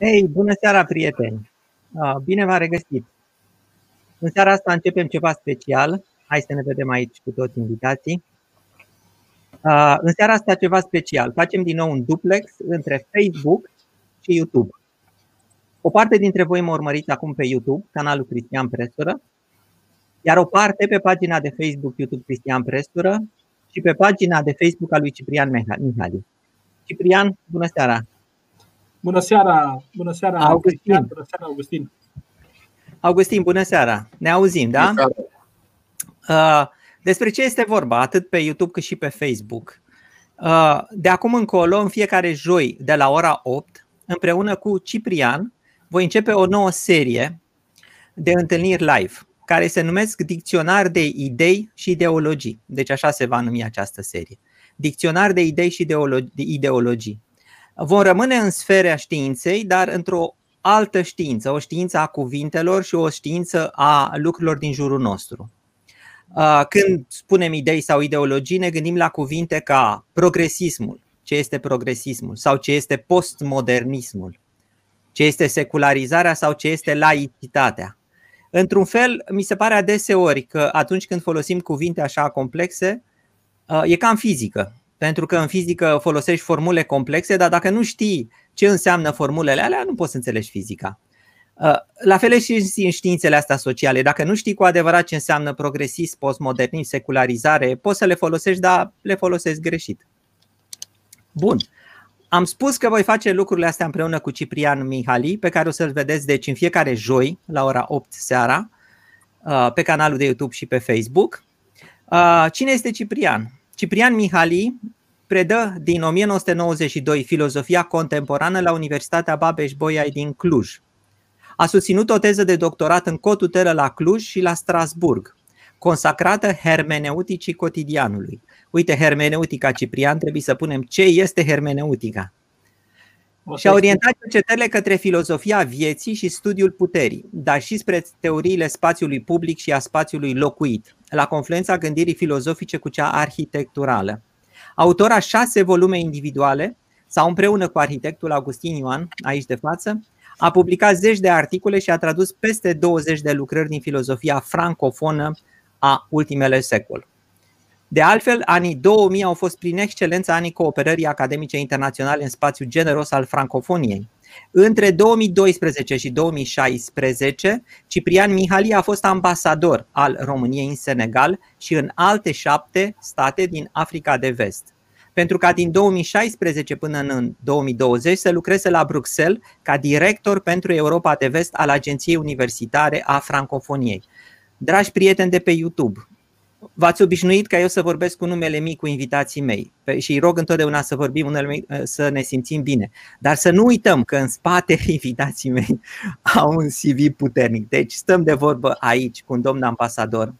Hei, bună seara, prieteni! Ah, bine v-am regăsit! În seara asta începem ceva special. Hai să ne vedem aici cu toți invitații. Ah, în seara asta ceva special. Facem din nou un duplex între Facebook și YouTube. O parte dintre voi mă urmăriți acum pe YouTube, canalul Cristian Presură, iar o parte pe pagina de Facebook YouTube Cristian Presură și pe pagina de Facebook a lui Ciprian Mihali. Ciprian, bună seara! Bună seara, bună seara, Augustin. Cristian, bună seara, Augustin. Augustin, bună seara! Ne auzim, da? Uh, despre ce este vorba, atât pe YouTube cât și pe Facebook? Uh, de acum încolo, în fiecare joi, de la ora 8, împreună cu Ciprian, voi începe o nouă serie de întâlniri live, care se numesc Dicționar de idei și ideologii. Deci așa se va numi această serie. Dicționar de idei și ideologii. Vom rămâne în sfera științei, dar într-o altă știință, o știință a cuvintelor și o știință a lucrurilor din jurul nostru. Când spunem idei sau ideologii, ne gândim la cuvinte ca progresismul, ce este progresismul, sau ce este postmodernismul, ce este secularizarea sau ce este laicitatea. Într-un fel, mi se pare adeseori că atunci când folosim cuvinte așa complexe, e ca în fizică. Pentru că în fizică folosești formule complexe, dar dacă nu știi ce înseamnă formulele alea, nu poți să înțelegi fizica. Uh, la fel și în științele astea sociale. Dacă nu știi cu adevărat ce înseamnă progresist, postmodernism, secularizare, poți să le folosești, dar le folosești greșit. Bun. Am spus că voi face lucrurile astea împreună cu Ciprian Mihali, pe care o să-l vedeți deci în fiecare joi la ora 8 seara uh, pe canalul de YouTube și pe Facebook. Uh, cine este Ciprian? Ciprian Mihali predă din 1992 filozofia contemporană la Universitatea Babeș-Bolyai din Cluj. A susținut o teză de doctorat în cotutelă la Cluj și la Strasburg, consacrată hermeneuticii cotidianului. Uite, hermeneutica, Ciprian, trebuie să punem ce este hermeneutica. Și a orientat cercetările către filozofia vieții și studiul puterii, dar și spre teoriile spațiului public și a spațiului locuit, la confluența gândirii filozofice cu cea arhitecturală. Autor a șase volume individuale sau împreună cu arhitectul Augustin Ioan, aici de față, a publicat zeci de articole și a tradus peste 20 de lucrări din filozofia francofonă a ultimele secol. De altfel, anii 2000 au fost prin excelență anii cooperării academice internaționale în spațiul generos al francofoniei. Între 2012 și 2016, Ciprian Mihali a fost ambasador al României în Senegal și în alte șapte state din Africa de Vest. Pentru ca din 2016 până în 2020 să lucreze la Bruxelles ca director pentru Europa de Vest al Agenției Universitare a Francofoniei. Dragi prieteni de pe YouTube, v-ați obișnuit ca eu să vorbesc cu numele mic cu invitații mei și îi rog întotdeauna să vorbim unele ă, să ne simțim bine. Dar să nu uităm că în spate invitații mei au un CV puternic. Deci stăm de vorbă aici cu un domn ambasador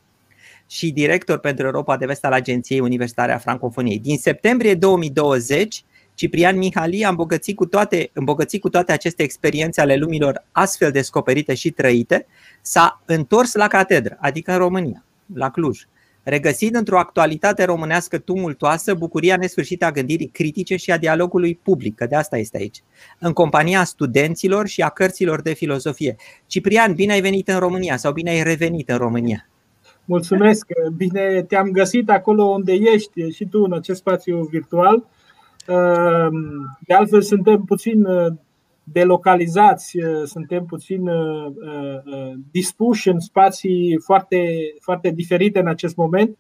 și director pentru Europa de Vest al Agenției Universitare a Francofoniei. Din septembrie 2020, Ciprian Mihali a îmbogățit cu, toate, îmbogățit cu toate aceste experiențe ale lumilor astfel descoperite și trăite, s-a întors la catedră, adică în România, la Cluj regăsind într-o actualitate românească tumultoasă bucuria nesfârșită a gândirii critice și a dialogului public, că de asta este aici, în compania studenților și a cărților de filozofie. Ciprian, bine ai venit în România sau bine ai revenit în România? Mulțumesc, bine te-am găsit acolo unde ești și tu în acest spațiu virtual. De altfel, suntem puțin delocalizați, uh, suntem puțin uh, uh, dispuși în spații foarte, foarte diferite în acest moment.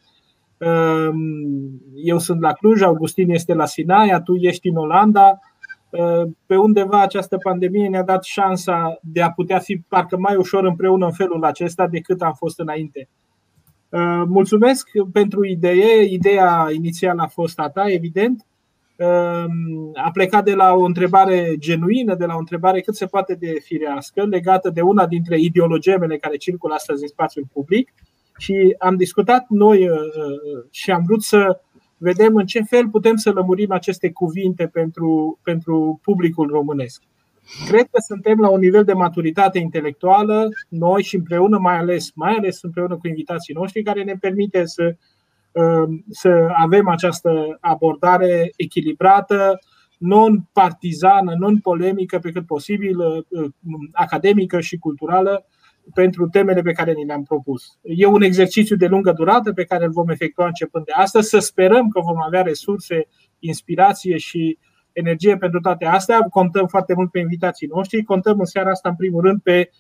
Um, eu sunt la Cluj, Augustin este la Sinaia, tu ești în Olanda. Pe undeva această pandemie ne-a dat șansa de a putea fi parcă mai ușor împreună în felul acesta decât am fost înainte. Mulțumesc pentru idee. Ideea inițială a fost a ta, evident. Ehm, a plecat de la o întrebare genuină, de la o întrebare cât se poate de firească, legată de una dintre ideologemele care circulă astăzi în spațiul public și am discutat noi uh, uh, și am vrut să vedem în ce fel putem să lămurim aceste cuvinte pentru, pentru publicul românesc. Cred că suntem la un nivel de maturitate intelectuală, noi și împreună, mai ales, mai ales împreună cu invitații noștri, care ne permite să Um, să avem această abordare echilibrată, non-partizană, non-polemică pe cât posibil, academică și culturală pentru temele pe care ni le-am propus. E un exercițiu de lungă durată pe care îl vom efectua începând de astăzi. Să sperăm că vom avea resurse, inspirație și energie pentru toate astea. Contăm foarte mult pe invitații noștri. Contăm în seara asta, în primul rând, pe,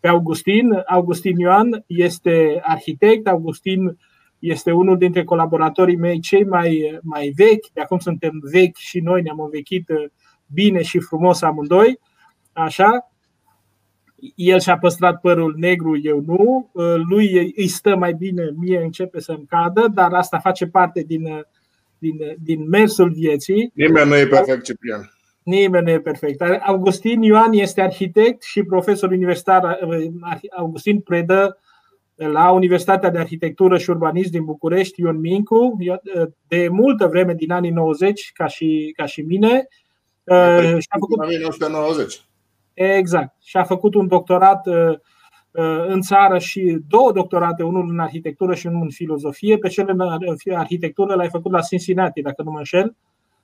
pe Augustin. Augustin Ioan este arhitect. Augustin este unul dintre colaboratorii mei cei mai, mai vechi. De acum suntem vechi și noi ne-am învechit bine și frumos amândoi. Așa, el și-a păstrat părul negru, eu nu. Lui îi stă mai bine, mie începe să-mi cadă, dar asta face parte din, din, din mersul vieții. Nimeni nu e perfect, Ciprian. Nimeni nu e perfect. Augustin Ioan este arhitect și profesor universitar. Augustin predă la Universitatea de Arhitectură și Urbanism din București, Ion Mincu, de multă vreme, din anii 90, ca și, ca și mine. Și a făcut... 1990. Exact. Și a făcut un doctorat uh, uh, în țară și două doctorate, unul în arhitectură și unul în filozofie. Pe cel în arhitectură l-ai făcut la Cincinnati, dacă nu mă înșel.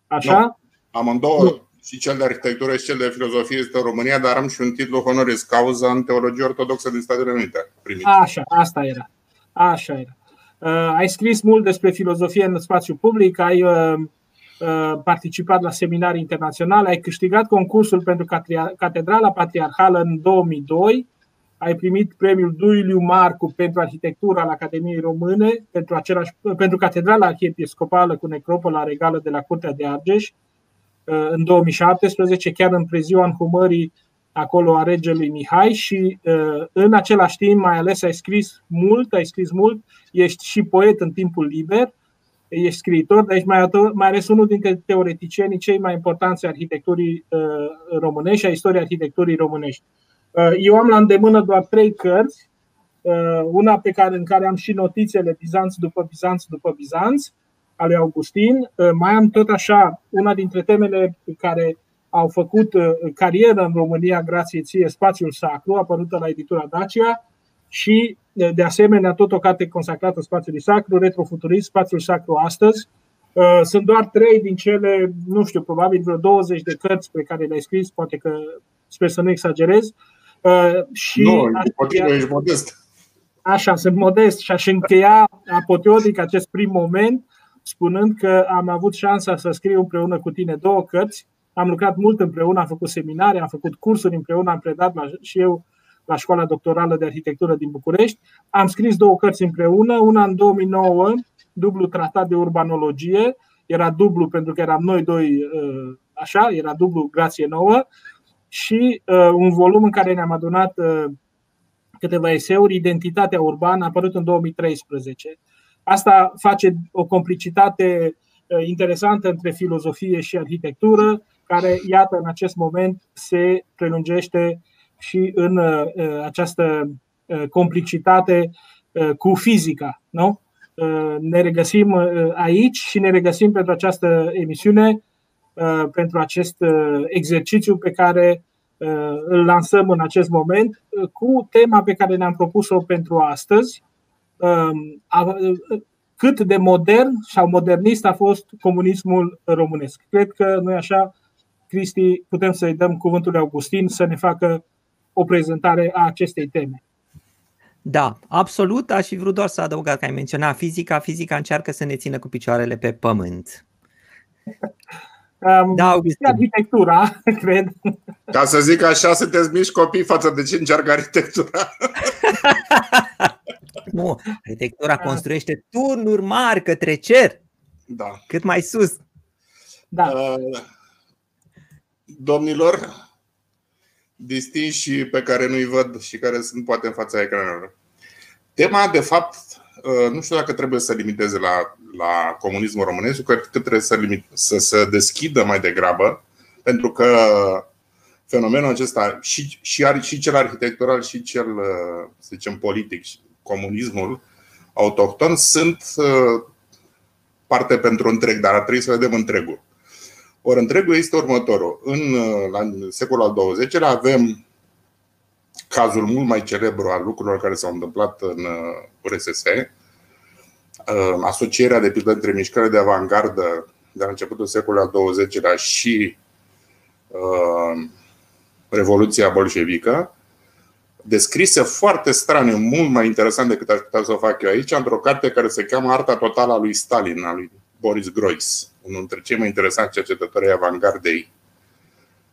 Așa? No. Amândouă, nu. Și cel de arhitectură și cel de filozofie este în România, dar am și un titlu honoris cauza în teologie ortodoxă din Statele Unite. Primit. Așa, asta era. Așa era. Uh, ai scris mult despre filozofie în spațiu public, ai uh, Uh, participat la seminarii internaționale, ai câștigat concursul pentru Catedrala Patriarhală în 2002, ai primit premiul Duiliu Marcu pentru arhitectura al Academiei Române, pentru, același, pentru Catedrala Arhiepiscopală cu necropola regală de la Curtea de Argeș uh, în 2017, chiar în preziua înhumării acolo a regelui Mihai și uh, în același timp mai ales ai scris mult, ai scris mult, ești și poet în timpul liber ești scriitor, dar ești mai, mai ales unul dintre teoreticienii cei mai importanți arhitecturii uh, românești și a istoriei arhitecturii românești. Uh, eu am la îndemână doar trei cărți, uh, una pe care, în care am și notițele Bizanț după Bizanț după Bizanț, al lui Augustin. Mai am tot așa una dintre temele care au făcut carieră în România, grație ție, Spațiul Sacru, apărută la editura Dacia, și, de asemenea, tot o carte consacrată spațiului sacru, retrofuturism, spațiul sacru astăzi. Uh, sunt doar trei din cele, nu știu, probabil vreo 20 de cărți pe care le-ai scris, poate că sper să nu exagerez. Uh, și nu, poate ești modest. Așa, sunt modest și aș încheia apoteotic acest prim moment spunând că am avut șansa să scriu împreună cu tine două cărți. Am lucrat mult împreună, am făcut seminare, am făcut cursuri împreună, am predat la, și eu la Școala Doctorală de Arhitectură din București. Am scris două cărți împreună, una în 2009, dublu tratat de urbanologie, era dublu pentru că eram noi doi uh, așa, era dublu grație nouă și uh, un volum în care ne-am adunat uh, câteva eseuri, Identitatea urbană, apărut în 2013. Asta face o complicitate interesantă între filozofie și arhitectură, care, iată, în acest moment se prelungește și în uh, uh, această uh, complicitate cu fizica. Nu? Ne regăsim aici și ne regăsim pentru această emisiune, pentru acest exercițiu pe care îl lansăm în acest moment cu tema pe care ne-am propus-o pentru astăzi. Cât de modern sau modernist a fost comunismul românesc. Cred că noi așa, Cristi, putem să-i dăm cuvântul lui Augustin să ne facă o prezentare a acestei teme. Da, absolut. Aș fi vrut doar să adăugat că ai menționat fizica. Fizica încearcă să ne țină cu picioarele pe pământ. Um, da, Augustin. Arhitectura, cred. Ca să zic așa, sunteți mici copii față de ce încearcă arhitectura. nu, arhitectura construiește turnuri mari către cer. Da. Cât mai sus. Da. Uh, domnilor, distinși pe care nu-i văd și care sunt poate în fața ecranelor. Tema, de fapt, uh, nu știu dacă trebuie să limiteze la, la comunismul românesc, cred că trebuie să, limit, să se deschidă mai degrabă, pentru că fenomenul acesta, și, și, și cel arhitectural, și cel, uh, să zicem, politic, comunismul autohton, sunt uh, parte pentru întreg, dar ar trebui să vedem întregul. Ori întregul este următorul. În, la secolul al XX-lea avem cazul mult mai celebru al lucrurilor care s-au întâmplat în URSS, uh, asocierea de pildă între mișcările de avangardă de la începutul secolului al XX-lea și uh, Revoluția bolșevică, descrise foarte straniu, mult mai interesant decât aș putea să o fac eu aici, într-o carte care se cheamă Arta totală a lui Stalin, a lui Boris Groys, unul dintre cei mai interesanți cercetători avangardei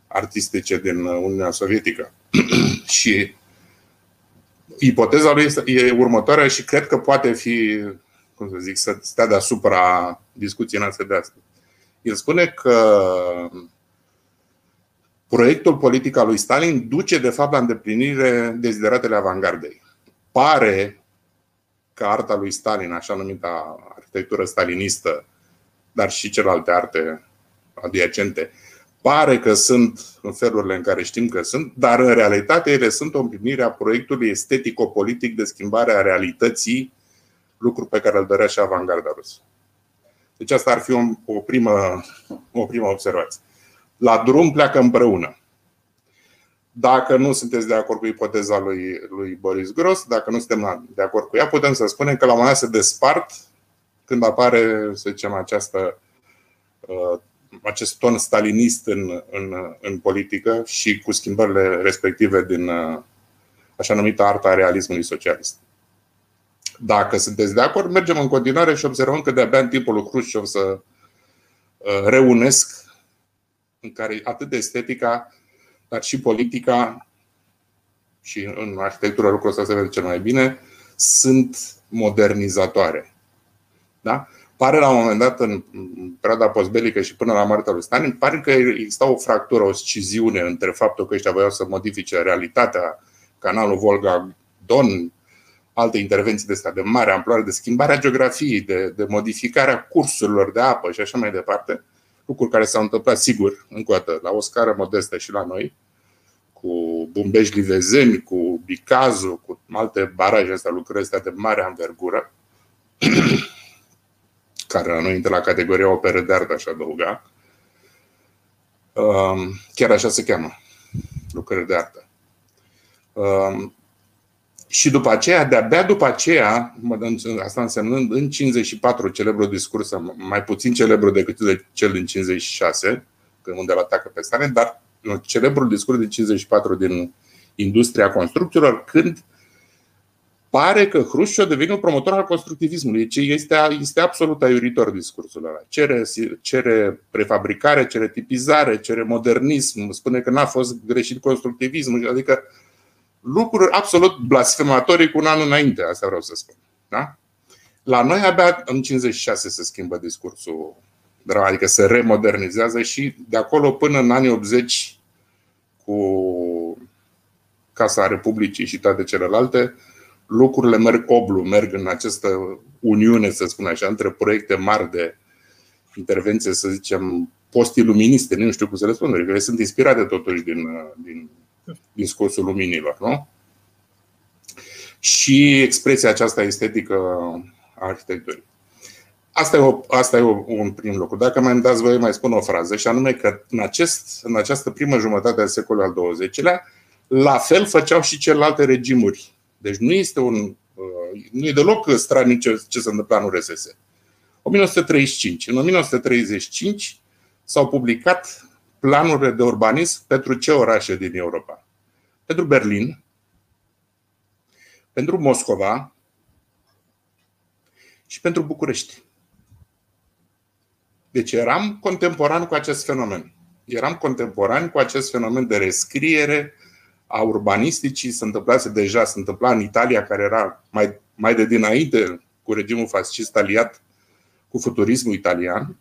artistice din Uniunea Sovietică. și ipoteza lui este, e următoarea și cred că poate fi, cum să zic, să stea deasupra discuției noastre de astăzi. El spune că proiectul politic al lui Stalin duce de fapt la îndeplinire dezideratele avangardei. Pare că arta lui Stalin, așa numită arhitectură stalinistă, dar și celelalte arte adiacente, pare că sunt în felurile în care știm că sunt, dar în realitate ele sunt o împlinire a proiectului estetico-politic de schimbare a realității, lucru pe care îl dorea și avangarda rusă. Deci asta ar fi o, o, primă, o primă observație. La drum pleacă împreună. Dacă nu sunteți de acord cu ipoteza lui, lui Boris Gros, dacă nu suntem de acord cu ea, putem să spunem că la un moment dat se despart când apare, să zicem, această uh, acest ton stalinist în, în, în politică și cu schimbările respective din uh, așa numită arta realismului socialist. Dacă sunteți de acord, mergem în continuare și observăm că de-abia în timpul lui Khrushchev să uh, reunesc în care atât estetica, dar și politica și în arhitectură lucrul ăsta se vede cel mai bine, sunt modernizatoare. Da? pare la un moment dat, în perioada postbelică și până la moartea lui Stalin, pare că exista o fractură, o sciziune între faptul că ăștia voiau să modifice realitatea, canalul Volga-Don, alte intervenții de astea de mare amploare, de schimbarea geografiei, de, de modificarea cursurilor de apă și așa mai departe, lucruri care s-au întâmplat, sigur, încă o dată, la o scară modestă și la noi, cu Bumbești Livezeni, cu Bicazu, cu alte baraje astea, lucruri astea de mare anvergură care la noi intră la categoria operă de artă, aș adăuga. Um, chiar așa se cheamă, lucrări de artă. Um, și după aceea, de-abia după aceea, asta însemnând în 54 celebru discurs, mai puțin celebru decât cel din 56, când unde îl atacă pe Stalin, dar celebrul discurs din 54 din industria construcțiilor, când pare că Hrușciu devine un promotor al constructivismului. Ce este, este absolut aiuritor discursul ăla. Cere, cere prefabricare, cere tipizare, cere modernism, spune că n-a fost greșit constructivismul, adică lucruri absolut blasfematorii cu un an înainte, asta vreau să spun. Da? La noi abia în 56 se schimbă discursul, adică se remodernizează și de acolo până în anii 80 cu Casa Republicii și toate celelalte, lucrurile merg oblu, merg în această uniune, să spun așa, între proiecte mari de intervenție, să zicem, post-iluministe, nu știu cum să le spun, care sunt inspirate totuși din, din discursul luminilor, nu? Și expresia aceasta estetică a arhitecturii. Asta e, o, asta e o, un prim lucru. Dacă mai îmi dați voi, mai spun o frază, și anume că în, acest, în această primă jumătate a secolului al XX-lea, la fel făceau și celelalte regimuri deci nu este un, uh, nu e deloc stranic ce, ce se întâmplă în URSS. 1935. În 1935 s-au publicat planurile de urbanism pentru ce orașe din Europa? Pentru Berlin, pentru Moscova și pentru București. Deci eram contemporan cu acest fenomen. Eram contemporan cu acest fenomen de rescriere a urbanisticii se întâmplase deja, se întâmpla în Italia, care era mai, mai de dinainte cu regimul fascist aliat cu futurismul italian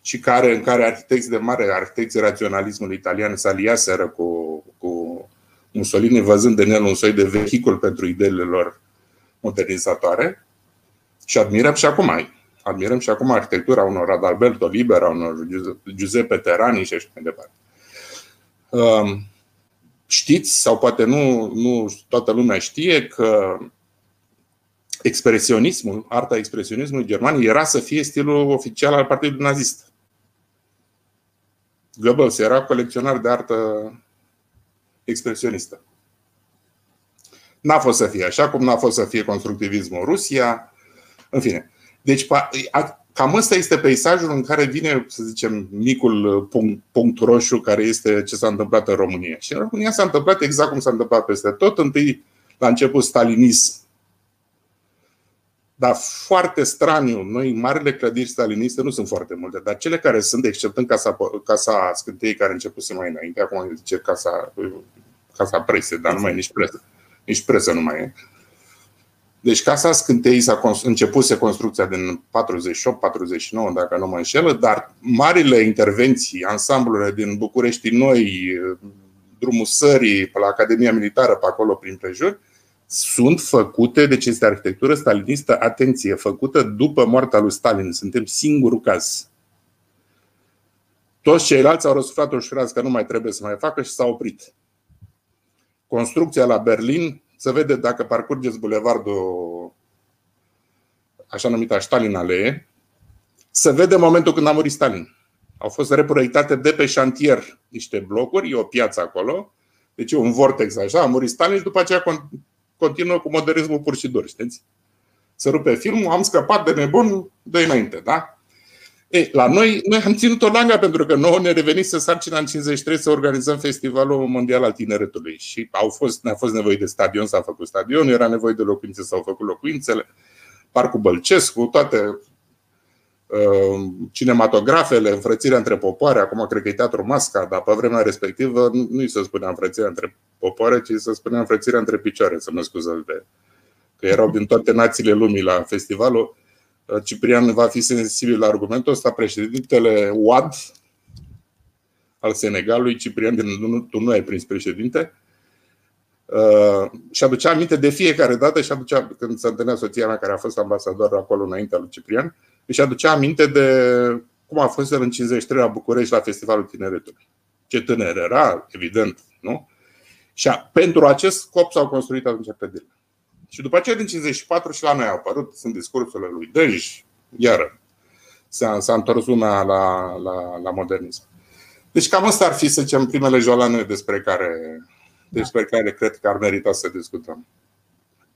și care, în care arhitecți de mare, arhitecții raționalismului italian se aliaseră cu, cu Mussolini, văzând în el un soi de vehicul pentru ideile lor modernizatoare. Și admirăm și acum, admirăm și acum arhitectura unor Adalberto Libera, unor Giuseppe Terani și așa mai departe. Um, știți, sau poate nu, nu toată lumea știe, că expresionismul, arta expresionismului german era să fie stilul oficial al Partidului Nazist. Goebbels era colecționar de artă expresionistă. N-a fost să fie așa, cum n-a fost să fie constructivismul Rusia. În fine. Deci Cam ăsta este peisajul în care vine, să zicem, micul punct, punct roșu care este ce s-a întâmplat în România. Și în România s-a întâmplat exact cum s-a întâmplat peste tot. Întâi, la început, stalinism. Dar foarte straniu, noi, marile clădiri staliniste nu sunt foarte multe, dar cele care sunt, exceptând casa, casa scântei care începuse mai înainte, acum zice casa, casa prese, dar nu mai e nici presă. Nici presă nu mai e. Deci Casa Scântei s-a începuse construcția din 48-49, dacă nu mă înșelă, dar marile intervenții, ansamblurile din București Noi, drumul Sării, pe la Academia Militară, pe acolo prin prejur, sunt făcute, deci este arhitectură stalinistă, atenție, făcută după moartea lui Stalin. Suntem singurul caz. Toți ceilalți au răsuflat ușurați că nu mai trebuie să mai facă și s-au oprit. Construcția la Berlin se vede dacă parcurgeți bulevardul așa numita Stalin Alee, se vede momentul când a murit Stalin. Au fost reproiectate de pe șantier niște blocuri, e o piață acolo, deci e un vortex așa, a murit Stalin și după aceea continuă cu modernismul pur și dur, știți? Se rupe filmul, am scăpat de nebun de înainte, da? Ei, la noi, noi am ținut o langa pentru că nouă ne revenise sarcina în 53 să organizăm Festivalul Mondial al Tineretului și au fost, ne-a fost nevoie de stadion, s-a făcut stadion, era nevoie de locuințe, s-au făcut locuințele, Parcul Bălcescu, toate uh, cinematografele, înfrățirea între popoare, acum cred că e Teatru Masca, dar pe vremea respectivă nu i se spunea înfrățirea între popoare, ci se spunea înfrățirea între picioare, să mă scuză de că erau din toate națiile lumii la festivalul Ciprian va fi sensibil la argumentul ăsta. Președintele UAD al Senegalului, Ciprian din tu nu ai prins președinte, uh, și aducea aminte de fiecare dată și aducea, când se întâlnea soția mea care a fost ambasador acolo înainte lui Ciprian, își aducea aminte de cum a fost el în 53 la București la Festivalul Tineretului. Ce tânăr era, evident, nu? Și pentru acest scop s-au construit atunci clădirile. Și după aceea, din 54 și la noi au apărut, sunt discursurile lui Dej, iară, s-a, s-a întors lumea la, la, la modernism. Deci cam asta ar fi, să zicem, primele jolane despre care, despre care cred că ar merita să discutăm.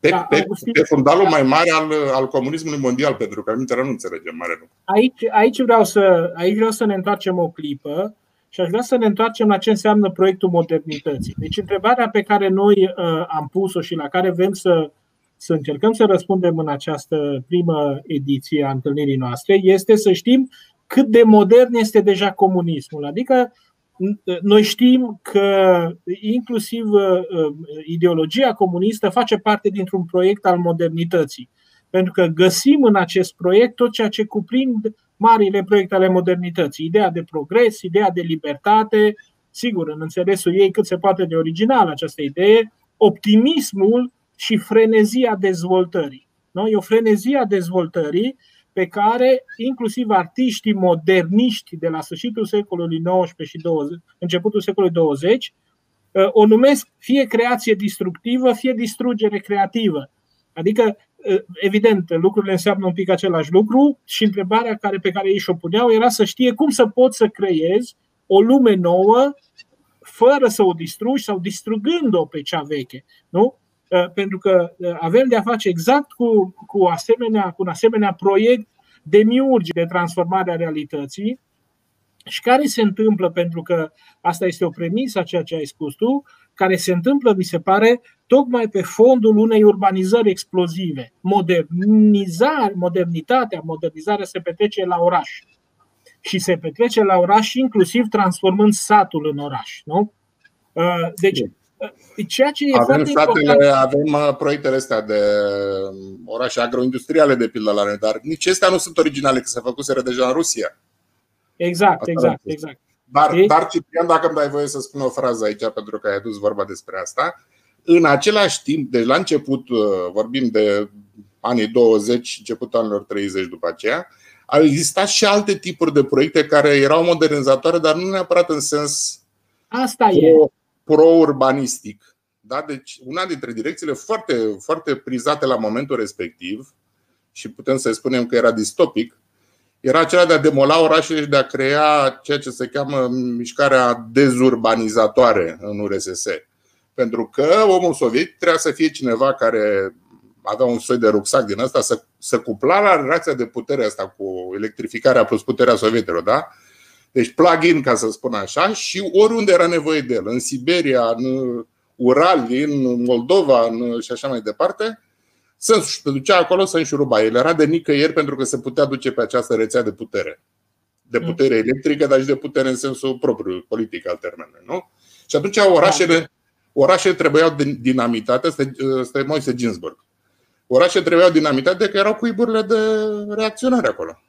Pe, da, pe, pe fundalul mai mare al, al comunismului mondial, pentru că amintele nu înțelegem mare lucru. Aici, aici, vreau să, aici vreau să ne întoarcem o clipă și aș vrea să ne întoarcem la ce înseamnă proiectul modernității. Deci întrebarea pe care noi uh, am pus-o și la care vrem să să încercăm să răspundem în această primă ediție a întâlnirii noastre este să știm cât de modern este deja comunismul. Adică noi știm că inclusiv uh, ideologia comunistă face parte dintr-un proiect al modernității. Pentru că găsim în acest proiect tot ceea ce cuprind marile proiecte ale modernității. Ideea de progres, ideea de libertate, sigur, în înțelesul ei cât se poate de original această idee, optimismul și frenezia dezvoltării. Nu? E o frenezie a dezvoltării pe care inclusiv artiștii moderniști de la sfârșitul secolului XIX și 20, începutul secolului 20 uh, o numesc fie creație distructivă, fie distrugere creativă. Adică, uh, evident, lucrurile înseamnă un pic același lucru și întrebarea care, pe care ei și-o puneau era să știe cum să poți să creezi o lume nouă fără să o distrugi sau distrugând-o pe cea veche. Nu? Uh, pentru că uh, avem de a face exact cu, cu, asemenea, cu un asemenea proiect de miurgi de transformare a realității și care se întâmplă, pentru că asta este o premisă a ceea ce ai spus tu, care se întâmplă, mi se pare, tocmai pe fondul unei urbanizări explozive. Modernizare, modernitatea, modernizarea se petrece la oraș. Și se petrece la oraș inclusiv transformând satul în oraș. Nu? Uh, deci, Ceea ce e avem, satele, avem uh, proiectele astea de um, orașe agroindustriale, de pildă la noi, dar nici acestea nu sunt originale, că se făcuseră deja în Rusia. Exact, Asta exact, exact. Dar, dar, Ciprian, dacă îmi dai voie să spun o frază aici, pentru că ai adus vorba despre asta, în același timp, de la început, uh, vorbim de anii 20, începutul anilor 30 după aceea, au existat și alte tipuri de proiecte care erau modernizatoare, dar nu neapărat în sens Asta e pro-urbanistic. Da? Deci, una dintre direcțiile foarte, foarte prizate la momentul respectiv, și putem să spunem că era distopic, era acela de a demola orașele și de a crea ceea ce se cheamă mișcarea dezurbanizatoare în URSS. Pentru că omul sovietic trebuia să fie cineva care avea un soi de rucsac din asta, să, să cupla la relația de putere asta cu electrificarea plus puterea sovietelor, da? Deci plug-in, ca să spun așa, și oriunde era nevoie de el, în Siberia, în Ural, în Moldova în, și așa mai departe, să se ducea acolo să înșuruba. El era de nicăieri pentru că se putea duce pe această rețea de putere. De mm. putere electrică, dar și de putere în sensul propriu, politic al termenului. Nu? Și atunci orașele, orașele trebuiau dinamitate, este Moise Ginsburg. Orașele trebuiau dinamitate că erau cuiburile de reacționare acolo.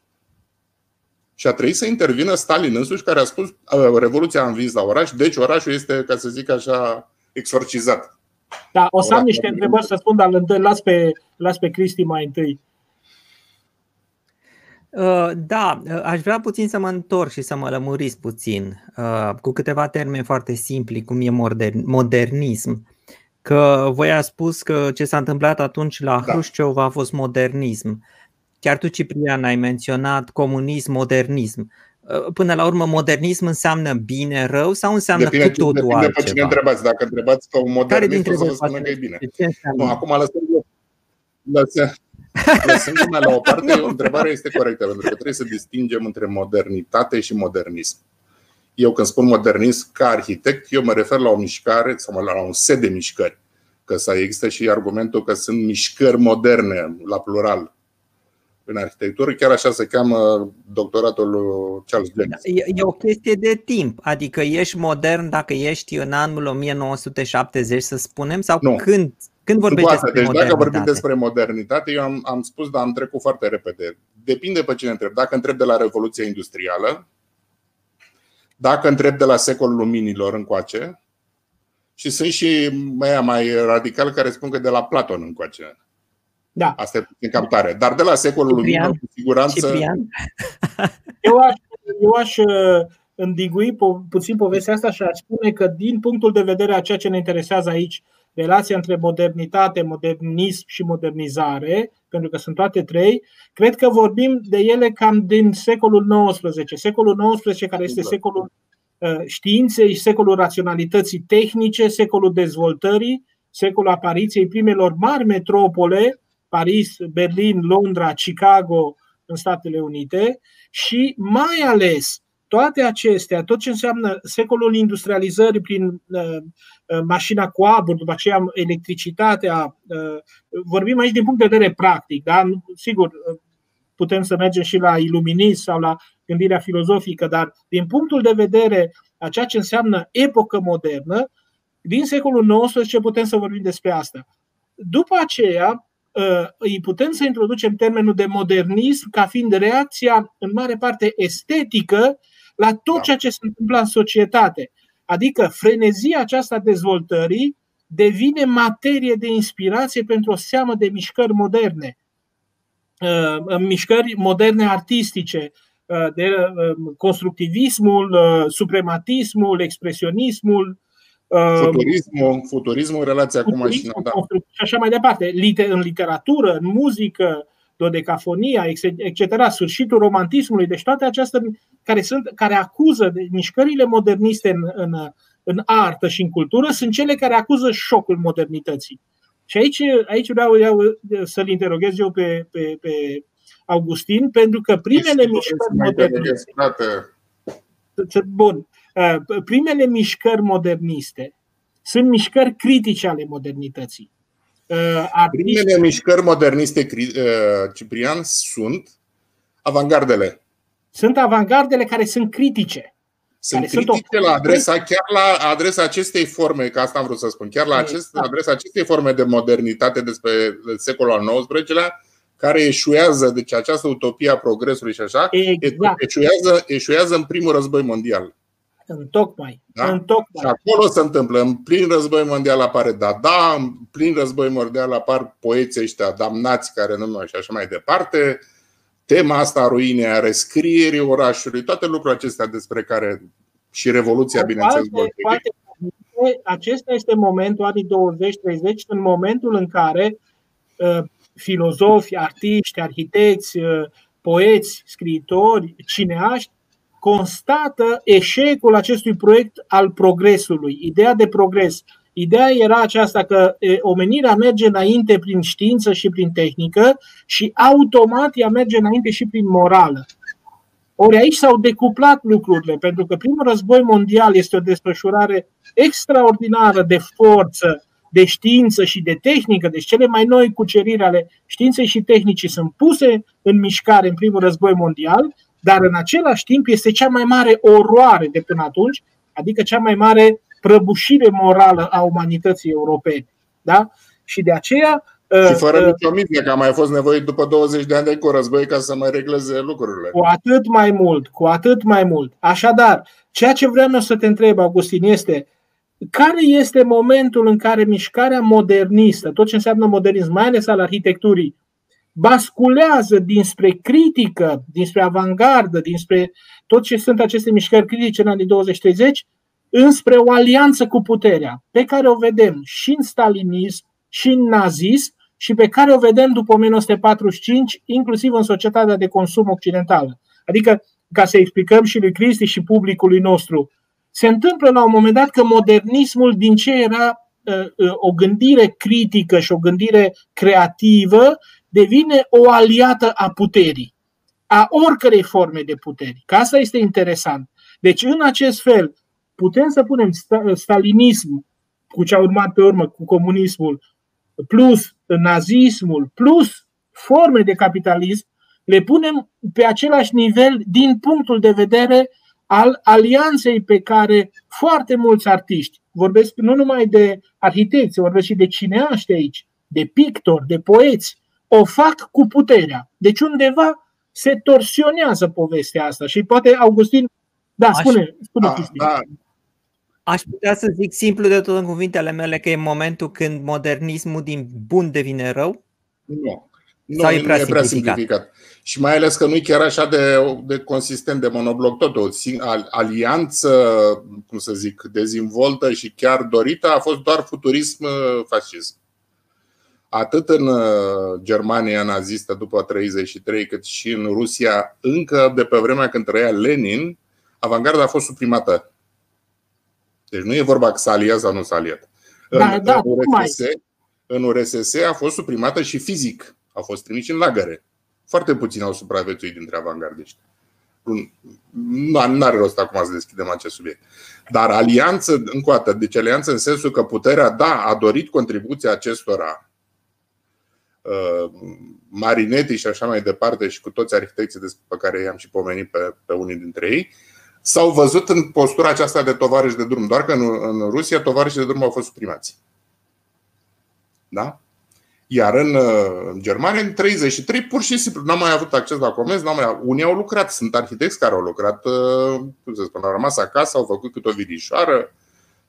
Și a trebuit să intervină Stalin însuși, care a spus Revoluția a învins la oraș, deci orașul este, ca să zic așa, exorcizat. Da, o să am niște întrebări să spun, dar îl las pe, las pe Cristi mai întâi. Uh, da, uh, aș vrea puțin să mă întorc și să mă lămuriți puțin uh, cu câteva termeni foarte simpli, cum e modernism. Că voi a spus că ce s-a întâmplat atunci la da. Hrușciov a fost modernism. Chiar tu, Ciprian, ai menționat comunism, modernism. Până la urmă, modernism înseamnă bine, rău sau înseamnă depinde, cu totul depinde altceva? Depinde pe cine întrebați. Dacă întrebați pe un modernist, o să vă spună că e bine. Nu, acum lăsăm, lăsăm, lăsând lumea la o parte, o întrebare este corectă, pentru că trebuie să distingem între modernitate și modernism. Eu când spun modernism ca arhitect, eu mă refer la o mișcare sau la un set de mișcări. Că să există și argumentul că sunt mișcări moderne, la plural, în arhitectură, chiar așa se cheamă doctoratul Charles James. E, e o chestie de timp, adică ești modern dacă ești în anul 1970, să spunem, sau nu. când, când vorbești despre deci modernitate? dacă vorbim despre modernitate, eu am, am spus, dar am trecut foarte repede. Depinde pe cine întreb. Dacă întreb de la Revoluția Industrială, dacă întreb de la secolul luminilor încoace, și sunt și mai, mai radical care spun că de la Platon încoace. Da. Asta e puțin cam tare. Dar de la secolul Ciprian, cu siguranță. Ciprian. Eu aș, eu aș uh, îndigui pu- puțin povestea asta și aș spune că, din punctul de vedere a ceea ce ne interesează aici, relația între modernitate, modernism și modernizare, pentru că sunt toate trei, cred că vorbim de ele cam din secolul XIX. Secolul XIX, care este secolul uh, științei, secolul raționalității tehnice, secolul dezvoltării, secolul apariției primelor mari metropole Paris, Berlin, Londra, Chicago în Statele Unite și mai ales toate acestea, tot ce înseamnă secolul industrializării prin uh, uh, mașina cu abur, după aceea electricitatea, uh, vorbim aici din punct de vedere practic, da? sigur, uh, putem să mergem și la iluminism sau la gândirea filozofică, dar din punctul de vedere a ceea ce înseamnă epocă modernă, din secolul XIX putem să vorbim despre asta. După aceea, Uh, îi putem să introducem termenul de modernism ca fiind reacția în mare parte estetică la tot da. ceea ce se întâmplă în societate. Adică frenezia aceasta dezvoltării devine materie de inspirație pentru o seamă de mișcări moderne. Uh, mișcări moderne artistice, uh, de constructivismul, suprematismul, expresionismismul, Futurismul, futurismul în relația cu mașina. Da. Și așa mai departe. În literatură, în muzică, dodecafonia, etc., sfârșitul romantismului, deci toate acestea care, sunt, care acuză de mișcările moderniste în, în, în artă și în cultură sunt cele care acuză șocul modernității. Și aici, aici vreau, vreau să-l interoghez eu pe, pe, pe Augustin, pentru că primele mișcări moderniste. Bun. Uh, primele mișcări moderniste sunt mișcări critice ale modernității. Uh, primele mișcări moderniste, uh, Ciprian, sunt avangardele. Sunt avangardele care sunt critice. Sunt care critice sunt o... la adresa, chiar la adresa acestei forme, că asta am vrut să spun, chiar la acest, exact. adresa acestei forme de modernitate despre secolul al XIX-lea, care eșuează, deci această utopie a progresului și așa, exact. eșuează, eșuează în primul război mondial. Întocmai. Da? Întocmai. Și acolo se întâmplă. În plin război mondial apare Dada, în plin război mondial apar poeții ăștia damnați care nu mai și așa mai departe. Tema asta a ruinei, a rescrierii orașului, toate lucrurile acestea despre care și Revoluția, bineînțeles, acesta este momentul, anii 20-30, în momentul în care uh, filozofi, artiști, arhitecți, uh, poeți, scriitori, cineaști constată eșecul acestui proiect al progresului, ideea de progres, Ideea era aceasta că omenirea merge înainte prin știință și prin tehnică și automat ea merge înainte și prin morală. Ori aici s-au decuplat lucrurile, pentru că primul război mondial este o desfășurare extraordinară de forță, de știință și de tehnică, deci cele mai noi cuceriri ale științei și tehnicii sunt puse în mișcare în primul război mondial, dar în același timp este cea mai mare oroare de până atunci, adică cea mai mare prăbușire morală a umanității europene. Da? Și de aceea și uh, fără uh, nicio mizie, că a mai fost nevoie după 20 de ani de cu război ca să mai regleze lucrurile. Cu atât mai mult, cu atât mai mult. Așadar, ceea ce vreau să te întreb, Augustin, este care este momentul în care mișcarea modernistă, tot ce înseamnă modernism, mai ales al arhitecturii, basculează dinspre critică, dinspre avangardă, dinspre tot ce sunt aceste mișcări critice în anii 20-30, înspre o alianță cu puterea, pe care o vedem și în stalinism, și în nazism, și pe care o vedem după 1945, inclusiv în societatea de consum occidentală. Adică, ca să explicăm și lui Cristi și publicului nostru, se întâmplă la un moment dat că modernismul, din ce era uh, uh, o gândire critică și o gândire creativă, devine o aliată a puterii, a oricărei forme de puteri. Că asta este interesant. Deci, în acest fel, putem să punem stalinism cu ce a urmat pe urmă cu comunismul, plus nazismul, plus forme de capitalism, le punem pe același nivel din punctul de vedere al alianței pe care foarte mulți artiști, vorbesc nu numai de arhitecți, vorbesc și de cineaști aici, de pictori, de poeți, o fac cu puterea. Deci undeva se torsionează povestea asta și poate Augustin, da, spune, spune da, da, Aș putea să zic simplu de tot în cuvintele mele că e momentul când modernismul din bun devine rău? Nu. Nu, Sau e prea, nu e prea simplificat. Și mai ales că nu e chiar așa de, de consistent de monobloc tot. O alianță, cum să zic, dezvoltă și chiar dorită a fost doar futurism uh, fascism. Atât în uh, Germania nazistă după 33, cât și în Rusia, încă de pe vremea când trăia Lenin, avangarda a fost suprimată deci nu e vorba că s-a aliat sau nu s-a aliat. Da, în, da, în, URSS, în URSS a fost suprimată și fizic. Au fost trimiși în lagăre. Foarte puțini au supraviețuit dintre avangardiști. Nu are rost acum să deschidem acest subiect. Dar alianță, încă o dată, deci alianță în sensul că puterea, da, a dorit contribuția acestora, uh, Marinetti și așa mai departe, și cu toți arhitecții pe care i-am și pomenit pe, pe unii dintre ei, s-au văzut în postura aceasta de tovarăși de drum, doar că în, în Rusia tovarășii de drum au fost suprimați. Da? Iar în, în Germania, în 33, pur și simplu, n-am mai avut acces la comenzi, n-am mai, unii au lucrat, sunt arhitecți care au lucrat, uh, cum să spun, au rămas acasă, au făcut câte o virișoară,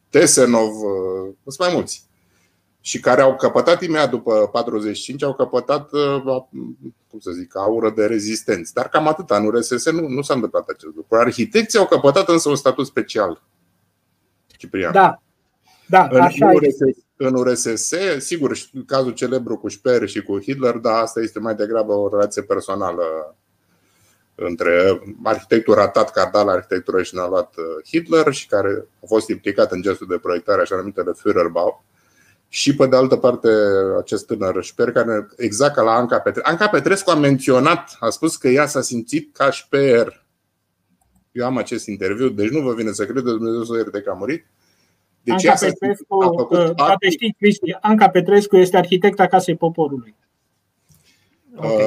Tesenov, uh, sunt mai mulți și care au căpătat imediat după 45, au căpătat, uh, cum să zic, aură de rezistență. Dar cam atât, în URSS nu, nu s-a întâmplat acest lucru. Arhitecții au căpătat însă un statut special. Ciprian. Da, da, în așa URSS, în URSS, sigur, cazul celebru cu Sper și cu Hitler, dar asta este mai degrabă o relație personală între arhitectul ratat care a dat la arhitectură și ne-a luat uh, Hitler și care a fost implicat în gestul de proiectare, așa numitele Führerbau și pe de altă parte acest tânăr șper care exact ca la Anca Petrescu. Anca Petrescu a menționat, a spus că ea s-a simțit ca șper. Eu am acest interviu, deci nu vă vine să credeți, Dumnezeu să ierte că a murit. Deci Anca Petrescu, a făcut uh, poate știți, Cristi, Anca Petrescu este arhitecta Casei Poporului. Okay.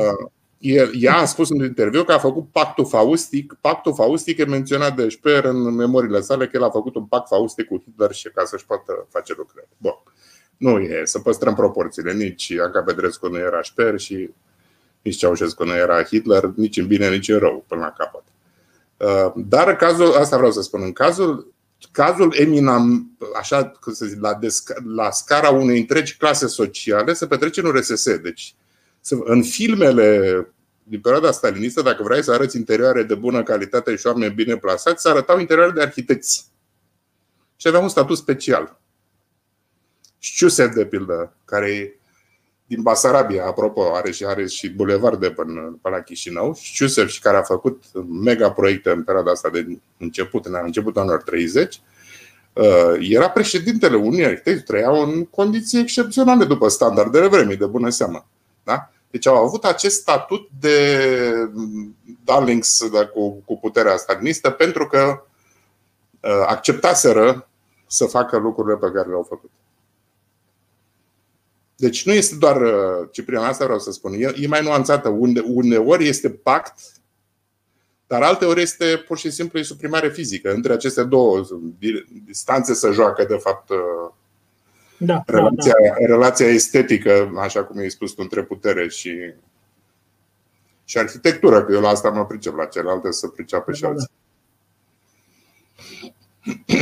Uh, ea a spus în interviu că a făcut pactul faustic. Pactul faustic e menționat de Șper în memoriile sale că el a făcut un pact faustic cu Hitler și ca să-și poată face lucrări. Bun. Nu e, să păstrăm proporțiile. Nici Anca Petrescu nu era șper și nici Ceaușescu nu era Hitler, nici în bine, nici în rău, până la capăt. Uh, dar cazul, asta vreau să spun, în cazul, cazul eminam, așa cum să zic, la, desca, la scara unei întregi clase sociale se petrece în RSS. Deci, în filmele din perioada stalinistă, dacă vrei să arăți interioare de bună calitate și oameni bine plasați, se arătau interioare de arhitecți. Și aveau un statut special. Șciusef, de pildă, care e din Basarabia, apropo, are și, are și bulevard de până, până la Chișinău, Șciusef și care a făcut mega proiecte în perioada asta de început, în începutul anilor 30, era președintele unui arhitecți, trăiau în condiții excepționale după standardele vremii, de bună seamă. Da? Deci au avut acest statut de darlings da, cu, cu puterea stalinistă pentru că acceptaseră să facă lucrurile pe care le-au făcut. Deci nu este doar Ciprian, asta vreau să spun. E, e mai nuanțată. Unde, uneori este pact dar alte ori este pur și simplu suprimare fizică. Între aceste două distanțe să joacă, de fapt, da, relația, da, da. relația estetică, așa cum ai spus tu, între putere și, și arhitectură, că eu la asta mă pricep, la celelalte să priceapă și da, alții. Da.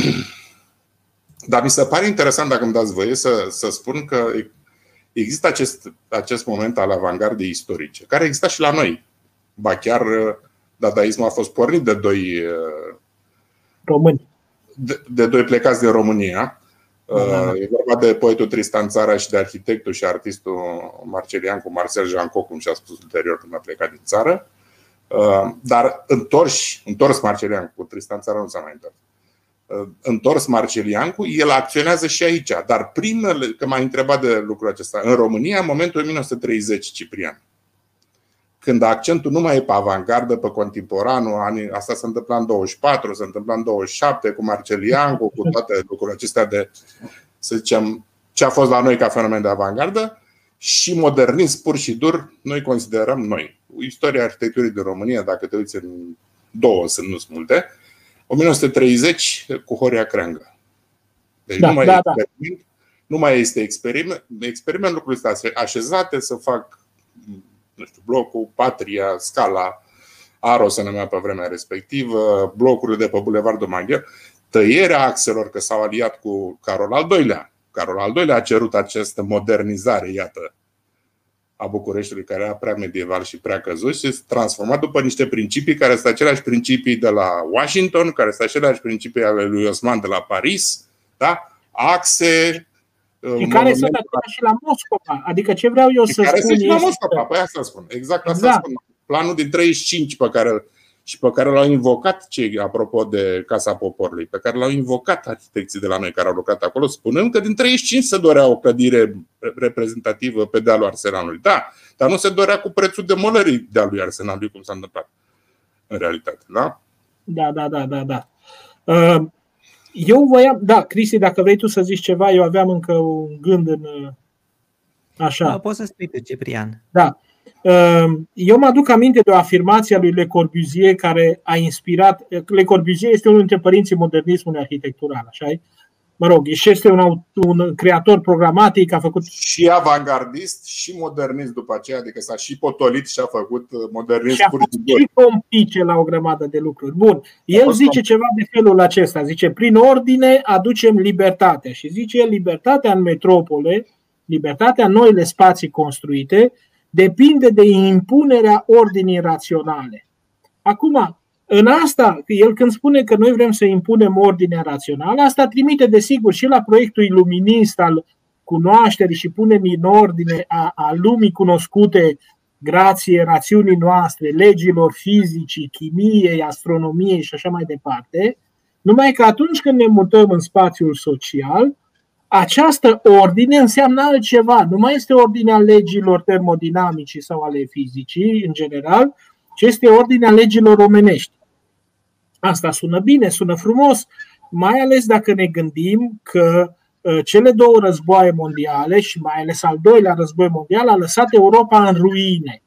Dar mi se pare interesant, dacă îmi dați voie, să, să spun că există acest, acest moment al avangardei istorice, care exista și la noi. Ba chiar dadaismul a fost pornit de doi uh, români. De, de doi plecați din România. Da, da, da. E vorba de poetul Tristan Țara și de arhitectul și artistul Marcelian cu Marcel Janco, cum și-a spus ulterior când a plecat din țară. Uh, dar întors, întors Marcelian cu Tristan Țara nu s-a mai întors. Uh, întors Marceliancu, el acționează și aici. Dar primele, că m-a întrebat de lucrul acesta, în România, în momentul 1930, Ciprian când accentul nu mai e pe avangardă, pe contemporanul, asta se întâmplă în 24, se întâmplă în 27 cu Marcelian, cu toate lucrurile acestea de, să zicem, ce a fost la noi ca fenomen de avangardă și modernism pur și dur, noi considerăm noi. Istoria arhitecturii din România, dacă te uiți în două, sunt nu multe, 1930 cu Horia Creangă. Deci da, nu, mai da, da. nu mai este experiment. Experiment lucrurile astea așezate să fac nu știu, blocul Patria, Scala, Aro se numea pe vremea respectivă, blocurile de pe Bulevardul Maghiar, tăierea axelor că s-au aliat cu Carol al II-lea. Carol al II-lea a cerut această modernizare, iată, a Bucureștiului, care era prea medieval și prea căzut și s-a transformat după niște principii care sunt aceleași principii de la Washington, care sunt aceleași principii ale lui Osman de la Paris, da? axe, și care sunt același și la Moscova. Adică ce vreau eu să care spun și la Moscova, păi asta spun. Exact asta exact. spun. Planul din 35 pe care și pe care l-au invocat cei, apropo de Casa Poporului, pe care l-au invocat arhitecții de la noi care au lucrat acolo, spunând că din 35 se dorea o clădire reprezentativă pe dealul Arsenalului. Da, dar nu se dorea cu prețul demolării dealului Arsenalului, cum s-a întâmplat în realitate. Da? Da, da, da, da, da. Uh, eu voiam, da, Cristi, dacă vrei tu să zici ceva, eu aveam încă un gând în așa. Da, poți să spui pe Ciprian. Da. Ehm, eu mă aduc aminte de o afirmație a lui Le Corbusier care a inspirat. Le Corbusier este unul dintre părinții modernismului arhitectural, așa mă rog, și este un, un creator programatic, a făcut. Și avangardist și modernist după aceea, adică s-a și potolit și a făcut uh, modernism și a făcut și compice la o grămadă de lucruri. Bun, el zice ceva de felul acesta, zice, prin ordine aducem libertatea și zice libertatea în metropole, libertatea în noile spații construite, depinde de impunerea ordinii raționale. Acum, în asta, el când spune că noi vrem să impunem ordinea rațională, asta trimite desigur și la proiectul iluminist al cunoașterii și punem în ordine a, a lumii cunoscute grație rațiunii noastre, legilor fizicii, chimiei, astronomiei și așa mai departe, numai că atunci când ne mutăm în spațiul social, această ordine înseamnă altceva. Nu mai este ordinea legilor termodinamicii sau ale fizicii, în general, ci este ordinea legilor omenești. Asta sună bine, sună frumos, mai ales dacă ne gândim că ă, cele două războaie mondiale și mai ales al doilea război mondial a lăsat Europa în ruine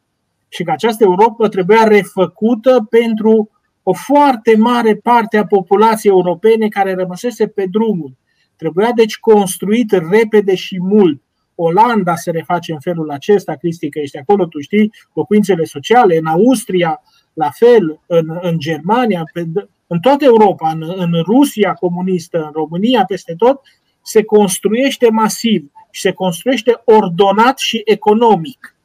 și că această Europa trebuia refăcută pentru o foarte mare parte a populației europene care rămăsese pe drumul. Trebuia deci construit repede și mult. Olanda se reface în felul acesta, Cristi, că ești acolo, tu știi, locuințele sociale, în Austria, la fel în, în Germania, pe, în toată Europa, în, în Rusia comunistă, în România, peste tot, se construiește masiv și se construiește ordonat și economic.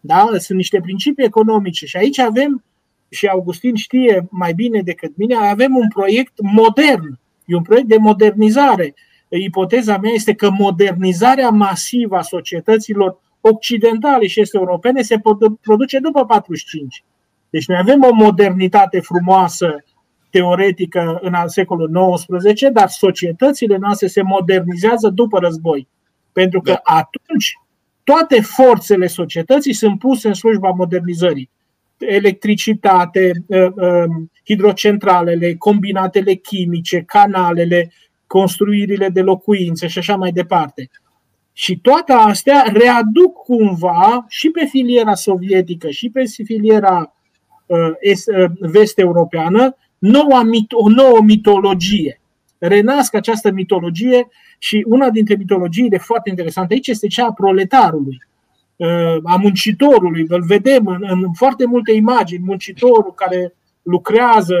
Da? Sunt niște principii economice și aici avem, și Augustin știe mai bine decât mine, avem un proiect modern, e un proiect de modernizare. Ipoteza mea este că modernizarea masivă a societăților occidentale și este europene se produce după 45. Deci noi avem o modernitate frumoasă teoretică în al secolului XIX, dar societățile noastre se modernizează după război. Pentru că da. atunci toate forțele societății sunt puse în slujba modernizării. Electricitate, ă, ă, hidrocentralele, combinatele chimice, canalele, construirile de locuințe și așa mai departe. Și toate astea readuc cumva și pe filiera sovietică și pe filiera uh, uh, vest-europeană noua, o nouă mitologie. Renasc această mitologie și una dintre mitologiile foarte interesante aici este cea a proletarului, uh, a muncitorului. Îl vedem în, în foarte multe imagini, muncitorul care lucrează,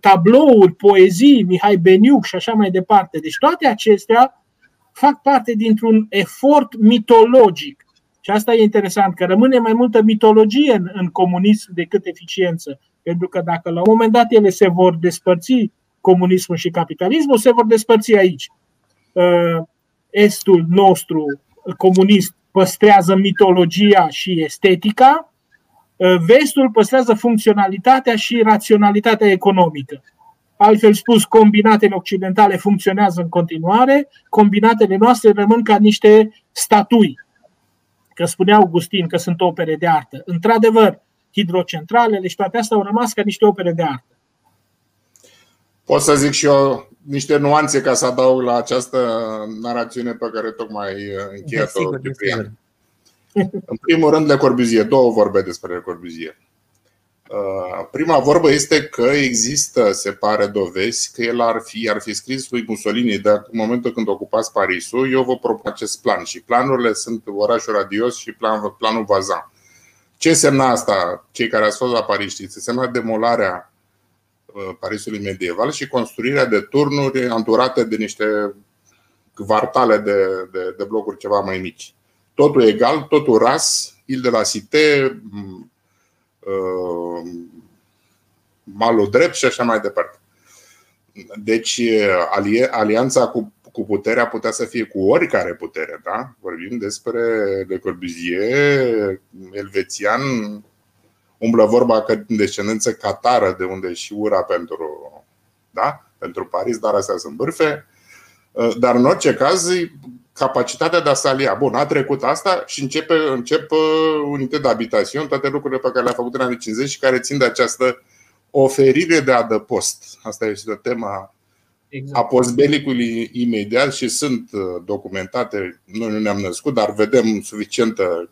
tablouri, poezii, Mihai Beniuc și așa mai departe. Deci toate acestea fac parte dintr-un efort mitologic. Și asta e interesant, că rămâne mai multă mitologie în, în comunism decât eficiență. Pentru că dacă la un moment dat ele se vor despărți, comunismul și capitalismul, se vor despărți aici. Uh, estul nostru comunist păstrează mitologia și estetica, uh, vestul păstrează funcționalitatea și raționalitatea economică. Altfel spus, combinatele occidentale funcționează în continuare, combinatele noastre rămân ca niște statui. Că spunea Augustin că sunt opere de artă. Într-adevăr, hidrocentralele și toate astea au rămas ca niște opere de artă. Pot să zic și eu niște nuanțe ca să adaug la această narațiune pe care tocmai încheiat-o În primul rând, Le Corbusier, două vorbe despre Le Corbusier. Uh, prima vorbă este că există, se pare, dovezi că el ar fi, ar fi scris lui Mussolini de în momentul când ocupați Parisul, eu vă propun acest plan și planurile sunt orașul radios și plan, planul Vazan. Ce însemna asta? Cei care ați fost la Paris știți, însemna demolarea uh, Parisului medieval și construirea de turnuri anturate de niște kvartale de, de, de blocuri ceva mai mici. Totul egal, totul ras, il de la Cité, Uh, malul drept și așa mai departe. Deci, alianța cu, cu puterea putea să fie cu oricare putere, da? Vorbim despre Le Corbusier, elvețian, umblă vorba că în descendență catară, de unde și ura pentru, da? pentru Paris, dar astea sunt bârfe. Uh, dar în orice caz, capacitatea de a se alia. Bun, a trecut asta și începe, încep uh, unități de habitațion, toate lucrurile pe care le-a făcut în anii 50 și care țin de această oferire de adăpost. Asta este o tema exact. a postbelicului imediat și sunt uh, documentate. Noi nu ne-am născut, dar vedem suficientă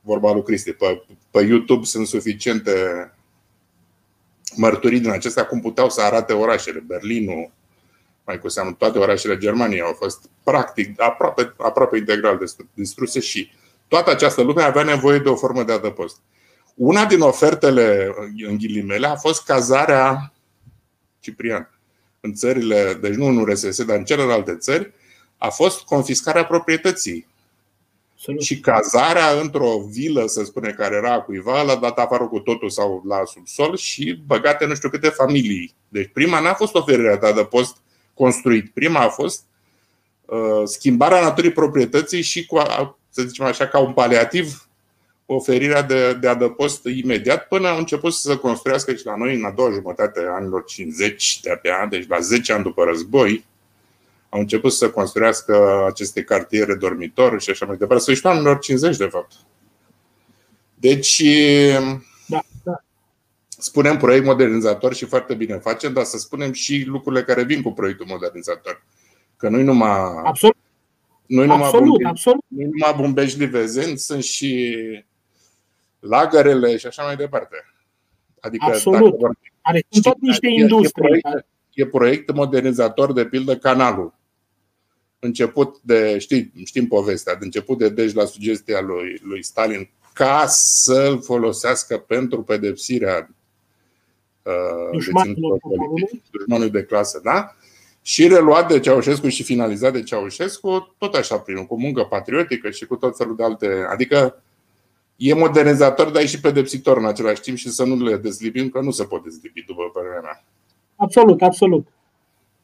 vorba lui Cristi. Pe, pe YouTube sunt suficiente mărturii din acestea cum puteau să arate orașele. Berlinul, mai cu seamă toate orașele Germaniei au fost practic aproape, aproape integral distruse și toată această lume avea nevoie de o formă de adăpost. Una din ofertele, în ghilimele, a fost cazarea Ciprian. În țările, deci nu în URSS, dar în celelalte țări, a fost confiscarea proprietății. Absolut. Și cazarea într-o vilă, să spune, care era cuiva, l-a dat afară cu totul sau la subsol și băgate nu știu câte familii. Deci prima n-a fost oferirea de adăpost construit. Prima a fost uh, schimbarea naturii proprietății și, cu, să zicem așa, ca un paliativ, oferirea de, de adăpost imediat până au început să se construiască și la noi în a doua jumătate a anilor 50 de abia, deci la 10 ani după război, au început să construiască aceste cartiere dormitori și așa mai departe. Sfârșitul anilor 50, de fapt. Deci, spunem proiect modernizator și foarte bine facem, dar să spunem și lucrurile care vin cu proiectul modernizator. Că nu numai. Absolut. Nu numai absolut, bumbe, absolut. Nu numai bumbești livezeni, sunt și lagărele și așa mai departe. Adică, absolut. Dacă Are știi, tot niște e, industrie. E proiect, e proiect modernizator, de pildă, canalul. Început de, știi, știm povestea, de început de deci la sugestia lui, lui Stalin ca să-l folosească pentru pedepsirea dușmanul de clasă, da? Și reluat de Ceaușescu și finalizat de Ceaușescu, tot așa, prin cu muncă patriotică și cu tot felul de alte. Adică e modernizator, dar e și pedepsitor în același timp și să nu le dezlipim, că nu se pot dezlipi, după părerea mea. Absolut, absolut.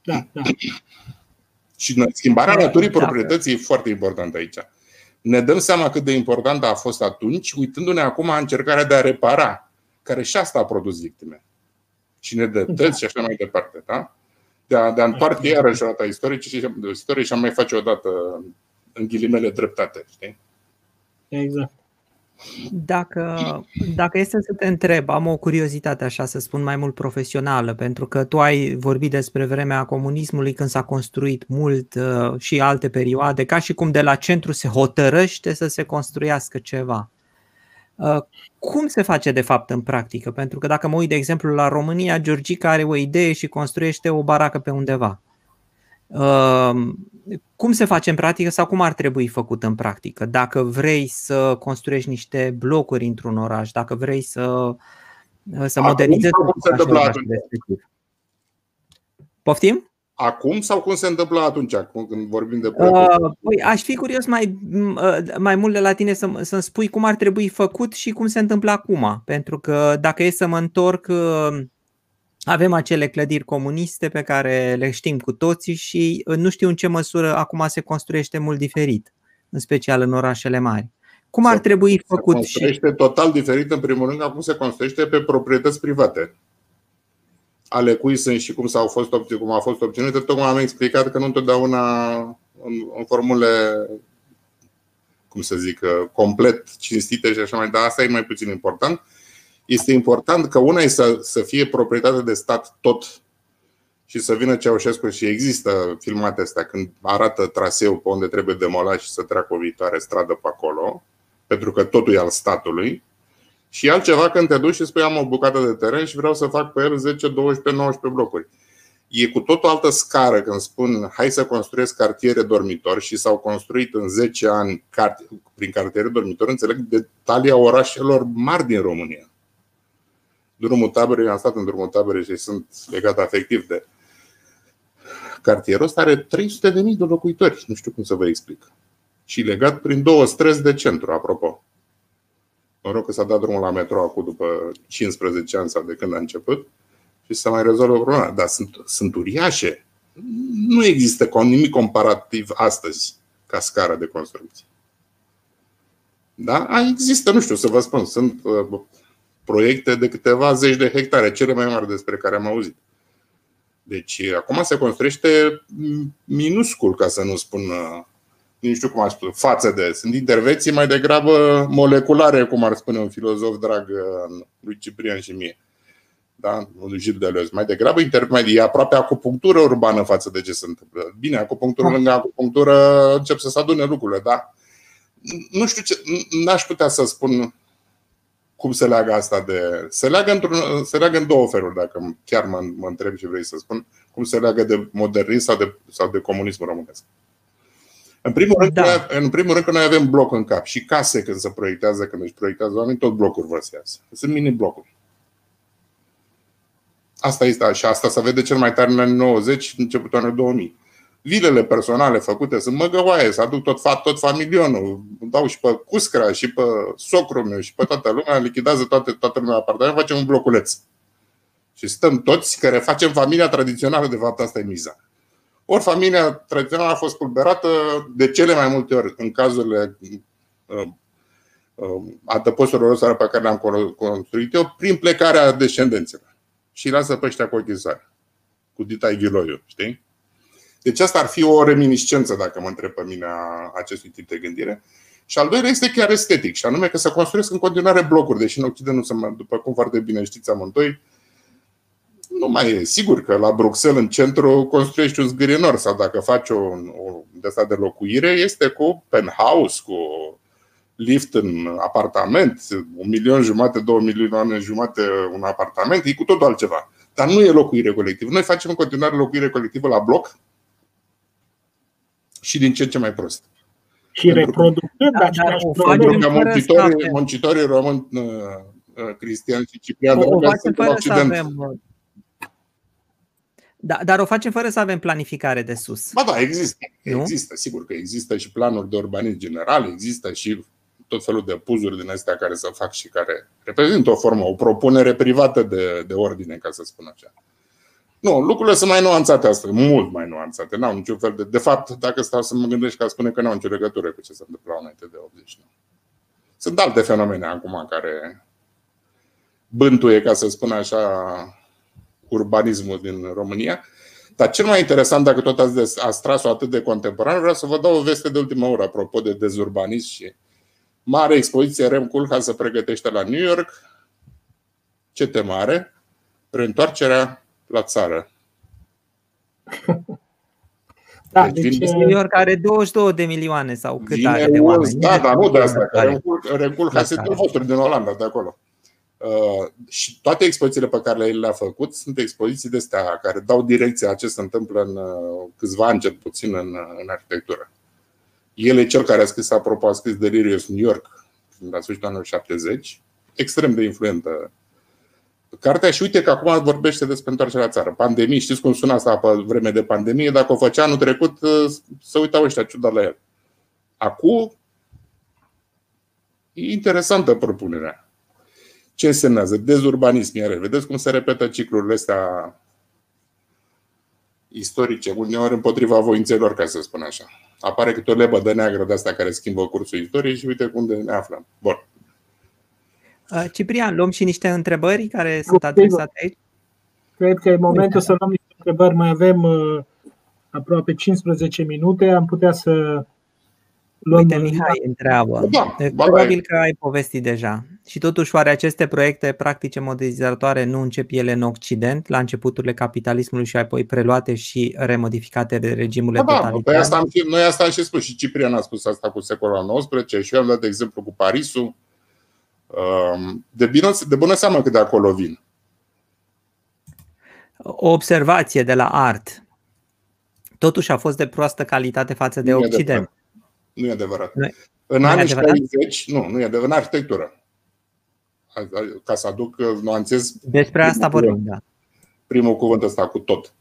Da, da. și schimbarea naturii proprietății e foarte importantă aici. Ne dăm seama cât de importantă a fost atunci, uitându-ne acum în încercarea de a repara, care și asta a produs victime cine dă tăți și așa mai departe. Da? De, a, de a întoarce iarăși o dată istorie și, istorie și a mai face o dată în ghilimele dreptate. Știi? Exact. Dacă, dacă este să te întreb, am o curiozitate așa să spun mai mult profesională, pentru că tu ai vorbit despre vremea comunismului când s-a construit mult uh, și alte perioade, ca și cum de la centru se hotărăște să se construiască ceva. Uh, cum se face de fapt în practică? Pentru că dacă mă uit de exemplu la România, Georgica are o idee și construiește o baracă pe undeva. Uh, cum se face în practică sau cum ar trebui făcut în practică? Dacă vrei să construiești niște blocuri într-un oraș, dacă vrei să, să modernizezi un oraș respectiv. Poftim? Acum sau cum se întâmplă atunci când vorbim de Uh, păi, aș fi curios mai, uh, mai mult de la tine să, să-mi spui cum ar trebui făcut și cum se întâmplă acum. Pentru că dacă e să mă întorc uh, avem acele clădiri comuniste pe care le știm cu toții și uh, nu știu în ce măsură acum se construiește mult diferit, în special în orașele mari. Cum ar trebui făcut? Se construiește și... total diferit, în primul rând, acum se construiește pe proprietăți private. Ale cui sunt și cum, s-au fost, cum a fost obținute, tocmai am explicat că nu întotdeauna în, în formule, cum să zic, uh, complet cinstite și așa mai dar asta e mai puțin important este important că una e să, să fie proprietate de stat tot și să vină Ceaușescu și există filmate astea când arată traseul pe unde trebuie demolat și să treacă o viitoare stradă pe acolo, pentru că totul e al statului. Și altceva când te duci și spui am o bucată de teren și vreau să fac pe el 10, 12, 19 blocuri. E cu tot o altă scară când spun hai să construiesc cartiere dormitori și s-au construit în 10 ani prin cartiere dormitori, înțeleg detalia orașelor mari din România drumul taberei, am stat în drumul taberei și sunt legat afectiv de cartierul ăsta, are 300 de mii de locuitori, nu știu cum să vă explic. Și legat prin două străzi de centru, apropo. Mă rog că s-a dat drumul la metro acum după 15 ani sau de când a început și să mai rezolvă problema. Dar sunt, sunt uriașe. Nu există nimic comparativ astăzi ca scară de construcție. Da? Există, nu știu să vă spun, sunt uh, proiecte de câteva zeci de hectare, cele mai mari despre care am auzit. Deci acum se construiește minuscul, ca să nu spun, nu știu cum aș spune, față de. Sunt intervenții mai degrabă moleculare, cum ar spune un filozof drag lui Ciprian și mie. Da? Lui Gilles Deleuze. Mai degrabă intermedii, e aproape acupunctură urbană față de ce se întâmplă. Bine, acupunctură lângă acupunctură încep să se adune lucrurile, da? Nu știu ce, n-aș putea să spun cum se leagă asta de. Se leagă, într-un, se leagă în două feluri, dacă chiar mă, mă întreb și vrei să spun, cum se leagă de modernism sau de, sau de comunismul românesc. În primul, rând, da. noi, în primul rând că noi avem bloc în cap și case când se proiectează, când își proiectează oamenii, tot blocuri vă se iasă. Sunt mini-blocuri. Asta este, și asta se vede cel mai tare în anii 90, începutul anului 2000 vilele personale făcute sunt măgăoaie, să aduc tot, tot familionul, dau și pe cuscra, și pe socrul meu, și pe toată lumea, lichidează toate, toată lumea apartament, facem un bloculeț. Și stăm toți care facem familia tradițională, de fapt asta e miza. Ori familia tradițională a fost pulberată de cele mai multe ori în cazurile uh, uh, adăposturilor pe care le-am construit eu, prin plecarea descendenților. Și lasă pe ăștia cu ochii cu ditai ghiloiu, știi? Deci asta ar fi o reminiscență, dacă mă întreb pe mine, a acestui tip de gândire. Și al doilea este chiar estetic, și anume că să construiesc în continuare blocuri, deși în Occident nu se mai, după cum foarte bine știți amândoi, nu mai e sigur că la Bruxelles, în centru, construiești un zgârienor sau dacă faci o, o de asta de locuire, este cu penthouse, cu lift în apartament, un milion jumate, două milioane jumate un apartament, e cu totul altceva. Dar nu e locuire colectivă. Noi facem în continuare locuire colectivă la bloc, și din ce în ce mai prost. Și reproducând da, același Pentru că muncitorii, muncitorii români uh, uh, cristiani și cipriani o, o facem fără să avem, uh, da, dar o facem fără să avem planificare de sus. Ba da, există. Nu? Există, sigur că există și planuri de urbanism general, există și tot felul de puzuri din astea care să fac și care reprezintă o formă, o propunere privată de, de ordine, ca să spun așa. Nu, lucrurile sunt mai nuanțate astăzi, mult mai nuanțate. N-au niciun fel de. De fapt, dacă stau să mă gândesc că spune că nu au nicio legătură cu ce se întâmplă înainte de 89. Sunt alte fenomene acum care bântuie, ca să spun așa, urbanismul din România. Dar cel mai interesant, dacă tot ați, ați tras-o atât de contemporan, vreau să vă dau o veste de ultimă oră apropo de dezurbanism și mare expoziție Rem Koolhaas se pregătește la New York. Ce temă are? Reîntoarcerea la țară. Da, deci, deci New York are 22 de milioane sau cât are de oameni. Da, da, nu de asta. Rem Koolhaas este vostru din Olanda, de acolo. Uh, și toate expozițiile pe care le-a făcut sunt expoziții de astea care dau direcția a ce se întâmplă în uh, câțiva ani, cel puțin, în, uh, în arhitectură. El e cel care a scris, apropo, a scris Delirious New York la sfârșitul anului 70, extrem de influentă cartea și uite că acum vorbește despre întoarcerea la țară. Pandemie, știți cum suna asta pe vreme de pandemie? Dacă o făcea anul trecut, să uitau ăștia ciudat la el. Acum, e interesantă propunerea. Ce însemnează? Dezurbanism, iar vedeți cum se repetă ciclurile astea istorice, uneori împotriva voințelor, ca să spun așa. Apare câte o lebădă neagră de asta care schimbă cursul istoriei și uite unde ne aflăm. Bun. Uh, Ciprian, luăm și niște întrebări care sunt adresate aici. Cred că e momentul să luăm niște întrebări. Mai avem uh, aproape 15 minute. Am putea să luăm... Uite, Mihai întreabă. Da, Probabil că ai povestit deja. Și totuși, oare aceste proiecte practice modernizatoare nu încep ele în Occident, la începuturile capitalismului și apoi preluate și remodificate de regimurile da, totalitare? Da, păi asta am, noi asta am și spus și Ciprian a spus asta cu secolul XIX și eu am dat de exemplu cu Parisul. Um, de, bine, de bună seamă că de acolo vin. O observație de la art. Totuși a fost de proastă calitate față de nu Occident. Nu e adevărat. Nu, în nu anii adevărat? 60, nu, nu e adevărat. În arhitectură. Ca să aduc, nuanțez. Despre asta vorbim, da. Primul cuvânt ăsta cu tot.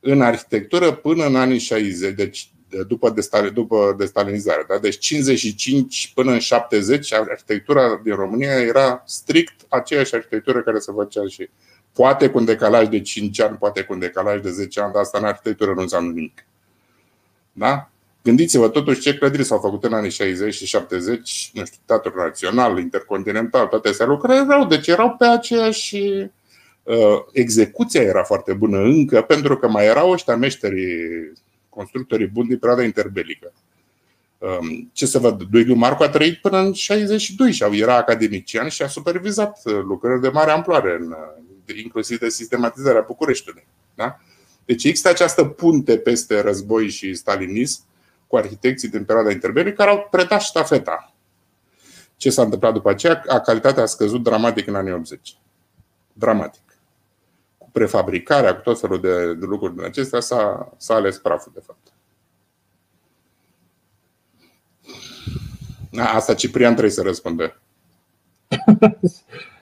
În arhitectură până în anii 60, deci după, destal, după destalinizare. Da? Deci 55 până în 70, arhitectura din România era strict aceeași arhitectură care se făcea și poate cu un decalaj de 5 ani, poate cu un decalaj de 10 ani, dar asta în arhitectură nu înseamnă nimic. Da? Gândiți-vă totuși ce clădiri s-au făcut în anii 60 și 70, nu știu, Teatrul Național, Intercontinental, toate astea lucruri erau, deci erau pe aceeași uh, execuția era foarte bună încă, pentru că mai erau ăștia meșterii constructorii buni din perioada interbelică. Um, ce să văd, Duiliu Marcu a trăit până în 62 și era academician și a supervizat uh, lucrări de mare amploare, în, uh, inclusiv de sistematizarea Bucureștiului. Da? Deci există această punte peste război și stalinism cu arhitecții din perioada interbelică care au predat ștafeta. Ce s-a întâmplat după aceea? A calitatea a scăzut dramatic în anii 80. Dramatic prefabricarea, cu tot felul de, de lucruri din acestea, s-a, s-a ales praful, de fapt. Asta Ciprian trebuie să răspundă.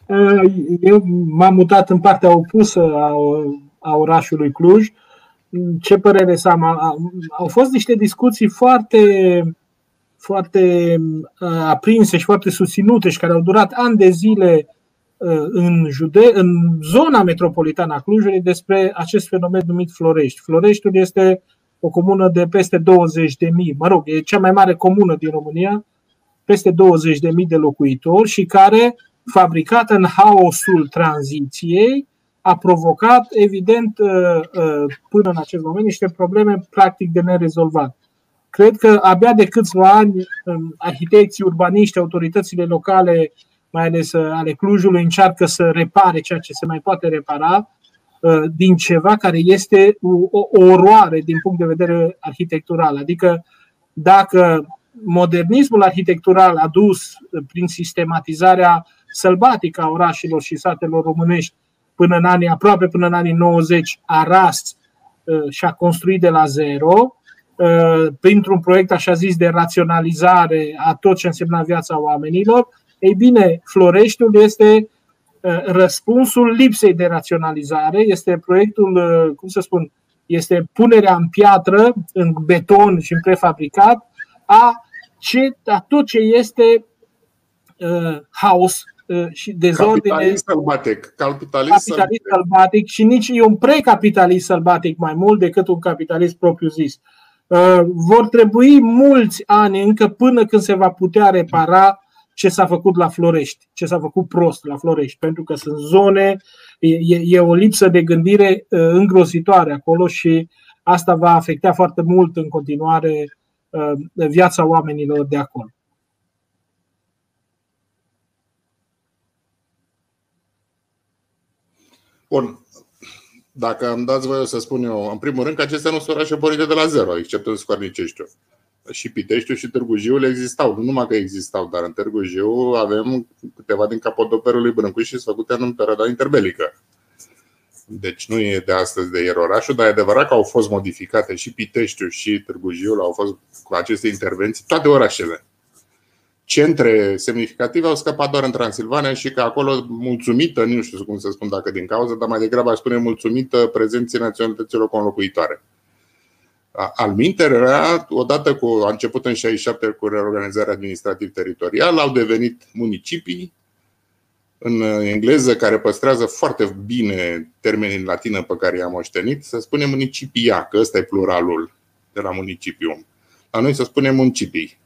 Eu m-am mutat în partea opusă a, a orașului Cluj. Ce părere să am? Au fost niște discuții foarte, foarte aprinse și foarte susținute și care au durat ani de zile Uh, în, jude, în zona metropolitană a Clujului despre acest fenomen numit Florești. Floreștiul este o comună de peste 20 de mii, mă rog, e cea mai mare comună din România, peste 20 de mii de locuitori și care, fabricat în haosul tranziției, a provocat, evident, uh, uh, până în acest moment, niște probleme practic de nerezolvat. Cred că abia de câțiva ani arhitecții, urbaniști, autoritățile locale mai ales uh, ale Clujului, încearcă să repare ceea ce se mai poate repara uh, din ceva care este o oroare din punct de vedere arhitectural. Adică dacă modernismul arhitectural adus prin sistematizarea sălbatică a orașelor și satelor românești până în anii, aproape până în anii 90, a ras uh, și a construit de la zero, printr-un proiect așa zis de raționalizare a tot ce însemna viața oamenilor, ei bine, Floreștiul este uh, răspunsul lipsei de raționalizare, este proiectul, uh, cum să spun, este punerea în piatră, în beton și în prefabricat a, ce, a tot ce este uh, haos uh, și dezordine. Capitalist sălbatic. Capitalist, capitalist sălbatic și nici e un precapitalist sălbatic mai mult decât un capitalist propriu-zis. Uh, vor trebui mulți ani încă până când se va putea repara ce s-a făcut la Florești, ce s-a făcut prost la Florești, pentru că sunt zone, e, e o lipsă de gândire uh, îngrozitoare acolo și asta va afecta foarte mult în continuare uh, viața oamenilor de acolo. Bun. Dacă îmi dați voie să spun eu, în primul rând că acestea nu sunt orașe pornite de la zero, exceptând Scoarniceștiu și Piteștiul și Târgu Jiul existau. Nu numai că existau, dar în Târgu Jiu avem câteva din capodoperul lui Brâncuș și sunt făcute în perioada interbelică. Deci nu e de astăzi de ieri orașul, dar e adevărat că au fost modificate și Piteștiul și Târgu Jiu, au fost cu aceste intervenții toate orașele. Centre semnificative au scăpat doar în Transilvania și că acolo, mulțumită, nu știu cum să spun dacă din cauză, dar mai degrabă aș spune mulțumită prezenței naționalităților conlocuitoare. Al era, odată cu, a început în 67 cu reorganizarea administrativ-teritorială, au devenit municipii în engleză, care păstrează foarte bine termenii în latină pe care i-am moștenit, să spunem municipia, că ăsta e pluralul de la municipium. La noi să spunem municipii.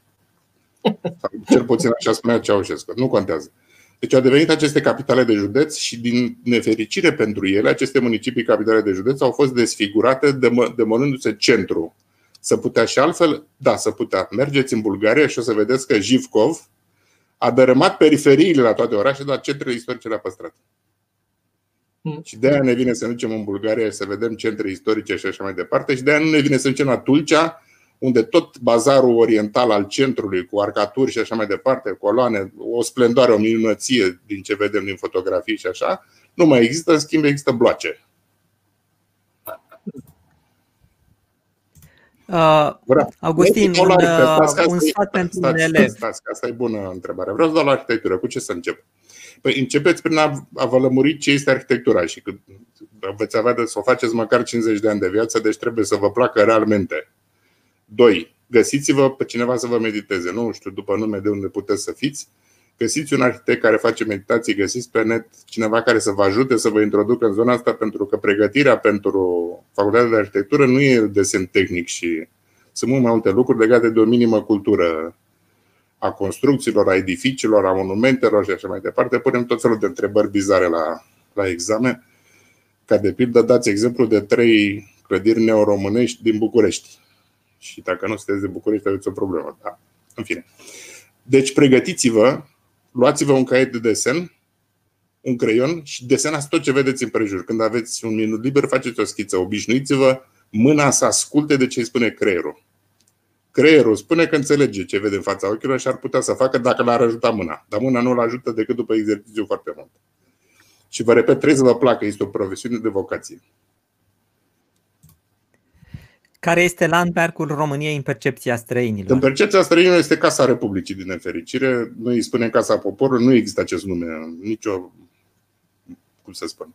Cel puțin așa spunea Ceaușescu. Nu contează. Deci au devenit aceste capitale de județ și din nefericire pentru ele, aceste municipii capitale de județ au fost desfigurate demolându-se centru. Să putea și altfel, da, să putea. Mergeți în Bulgaria și o să vedeți că Jivkov a dărâmat periferiile la toate orașele, dar centrele istorice le-a păstrat. Mm. Și de aia ne vine să ne ducem în Bulgaria să vedem centre istorice și așa mai departe. Și de aia nu ne vine să ducem la Tulcea unde tot bazarul oriental al centrului, cu arcaturi și așa mai departe, coloane, o splendoare, o minunăție din ce vedem din fotografii și așa, nu mai există, în schimb există bloace. Uh, Augustin, un, uh, un sfat pentru un elev. Stați, asta e bună întrebare. Vreau să dau la arhitectură. Cu ce să încep? Păi începeți prin a, a vă lămuri ce este arhitectura și că veți avea de să o faceți măcar 50 de ani de viață, deci trebuie să vă placă realmente. Doi, găsiți-vă pe cineva să vă mediteze. Nu știu după nume de unde puteți să fiți. Găsiți un arhitect care face meditații, găsiți pe net cineva care să vă ajute să vă introducă în zona asta, pentru că pregătirea pentru facultatea de arhitectură nu e desen tehnic și sunt mult mai multe lucruri legate de o minimă cultură a construcțiilor, a edificiilor, a monumentelor și așa mai departe. Punem tot felul de întrebări bizare la, la examen. Ca de pildă, dați exemplu de trei clădiri neoromânești din București și dacă nu sunteți de București, aveți o problemă. Da. În fine. Deci pregătiți-vă, luați-vă un caiet de desen, un creion și desenați tot ce vedeți în prejur. Când aveți un minut liber, faceți o schiță. Obișnuiți-vă mâna să asculte de ce îi spune creierul. Creierul spune că înțelege ce vede în fața ochilor și ar putea să facă dacă l-ar ajuta mâna. Dar mâna nu l ajută decât după exercițiu foarte mult. Și vă repet, trebuie să vă placă, este o profesiune de vocație. Care este landmarkul României în percepția străinilor? În percepția străinilor este Casa Republicii, din nefericire. Noi îi spunem Casa Poporului, nu există acest nume în nicio, cum să spun,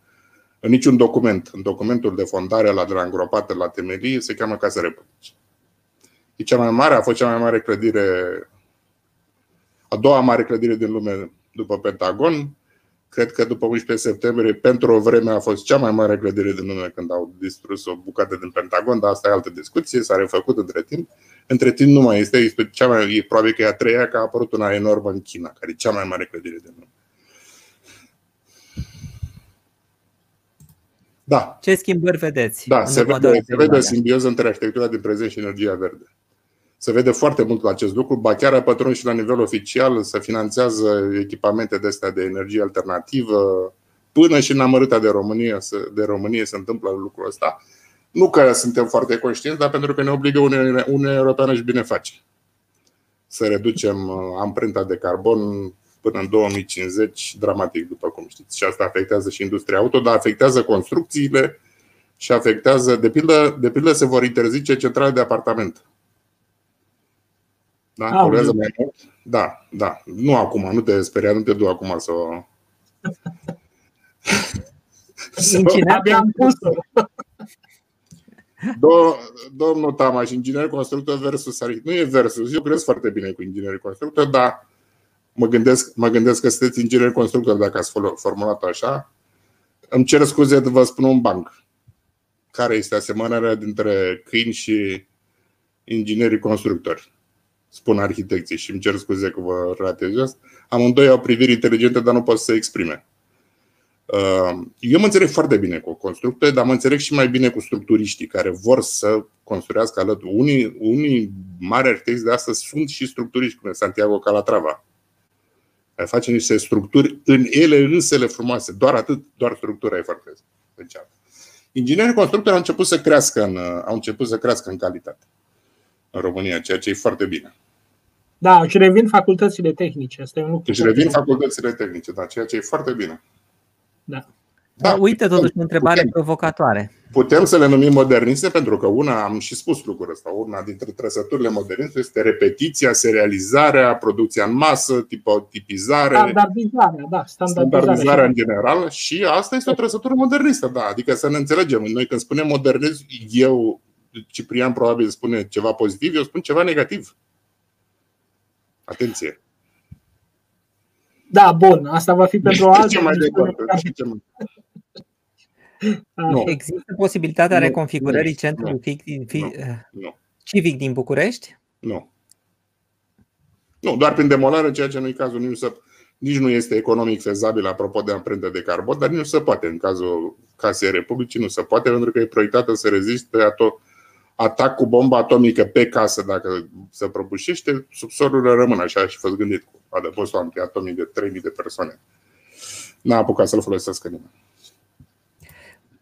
în niciun document. În documentul de fondare la de la îngropată la temelie se cheamă Casa Republicii. E cea mai mare, a fost cea mai mare clădire, a doua mare clădire din lume după Pentagon, Cred că după 11 septembrie, pentru o vreme, a fost cea mai mare clădire din lume când au distrus o bucată din Pentagon, dar asta e altă discuție, s-a refăcut între timp. Între timp nu mai este, este cea mai, e probabil că e a treia, că a apărut una enormă în China, care e cea mai mare clădire din lume. Da. Ce schimbări vedeți? Da, se vede, se vede simbioză între arhitectura din prezent și energia verde. Se vede foarte mult la acest lucru, ba chiar a pătruns și la nivel oficial să finanțează echipamente de astea de energie alternativă, până și în amărâta de România, de România se întâmplă lucrul ăsta. Nu că suntem foarte conștienți, dar pentru că ne obligă Uniunea Europeană și bine face. Să reducem uh, amprenta de carbon până în 2050 dramatic, după cum știți. Și asta afectează și industria auto, dar afectează construcțiile și afectează, de pildă, de pildă se vor interzice centrale de apartament da? Ah, Poluează mai mult? Da, da. Nu acum, nu te speria, nu te du acum să o... Abia Domnul Tamaș, inginer constructor versus arhitect. Nu e versus, eu cred foarte bine cu inginer constructor, dar mă gândesc, mă gândesc că sunteți inginer constructor dacă ați formulat așa. Îmi cer scuze de vă spun un banc. Care este asemănarea dintre câini și inginerii constructori? Spun arhitecții și îmi cer scuze că vă ratez asta, amândoi au priviri inteligente, dar nu pot să se exprime. Uh, eu mă înțeleg foarte bine cu constructori, dar mă înțeleg și mai bine cu structuriștii care vor să construiască alături. Unii, unii mari arhitecți de astăzi sunt și structuriști, cum e Santiago Calatrava. Ai face niște structuri în ele însele frumoase. Doar atât, doar structura e foarte specială. Inginerii constructori au început să crească în, au început să crească în calitate în România, ceea ce e foarte bine. Da, și revin facultățile tehnice. Asta e un lucru. Și revin facultățile tehnice, da, ceea ce e foarte bine. Da. Da, uite, totuși, o întrebare putem, provocatoare. Putem să le numim moderniste pentru că una, am și spus lucrul ăsta, una dintre trăsăturile moderniste este repetiția, serializarea, producția în masă, tipizare, standardizarea, da, standardizarea, standardizarea în general și asta este o trăsătură modernistă, da, adică să ne înțelegem. Noi când spunem modernism, eu, Ciprian probabil spune ceva pozitiv, eu spun ceva negativ. Atenție! Da, bun, asta va fi pentru o altă. mai departe. Nu. Există posibilitatea nu, reconfigurării nu, centrului nu, fi, nu, civic din București? Nu. Nu, doar prin demolare, ceea ce nu e cazul, nici nu, se, nici nu este economic fezabil apropo de amprentă de carbon, dar nici nu se poate. În cazul Casei Republicii nu se poate pentru că e proiectată să reziste ato, atac cu bomba atomică pe casă dacă se prăbușește, subsolul rămâne așa și fost gândit cu adăpostul antiatomic de 3000 de persoane. N-a apucat să-l folosească nimeni.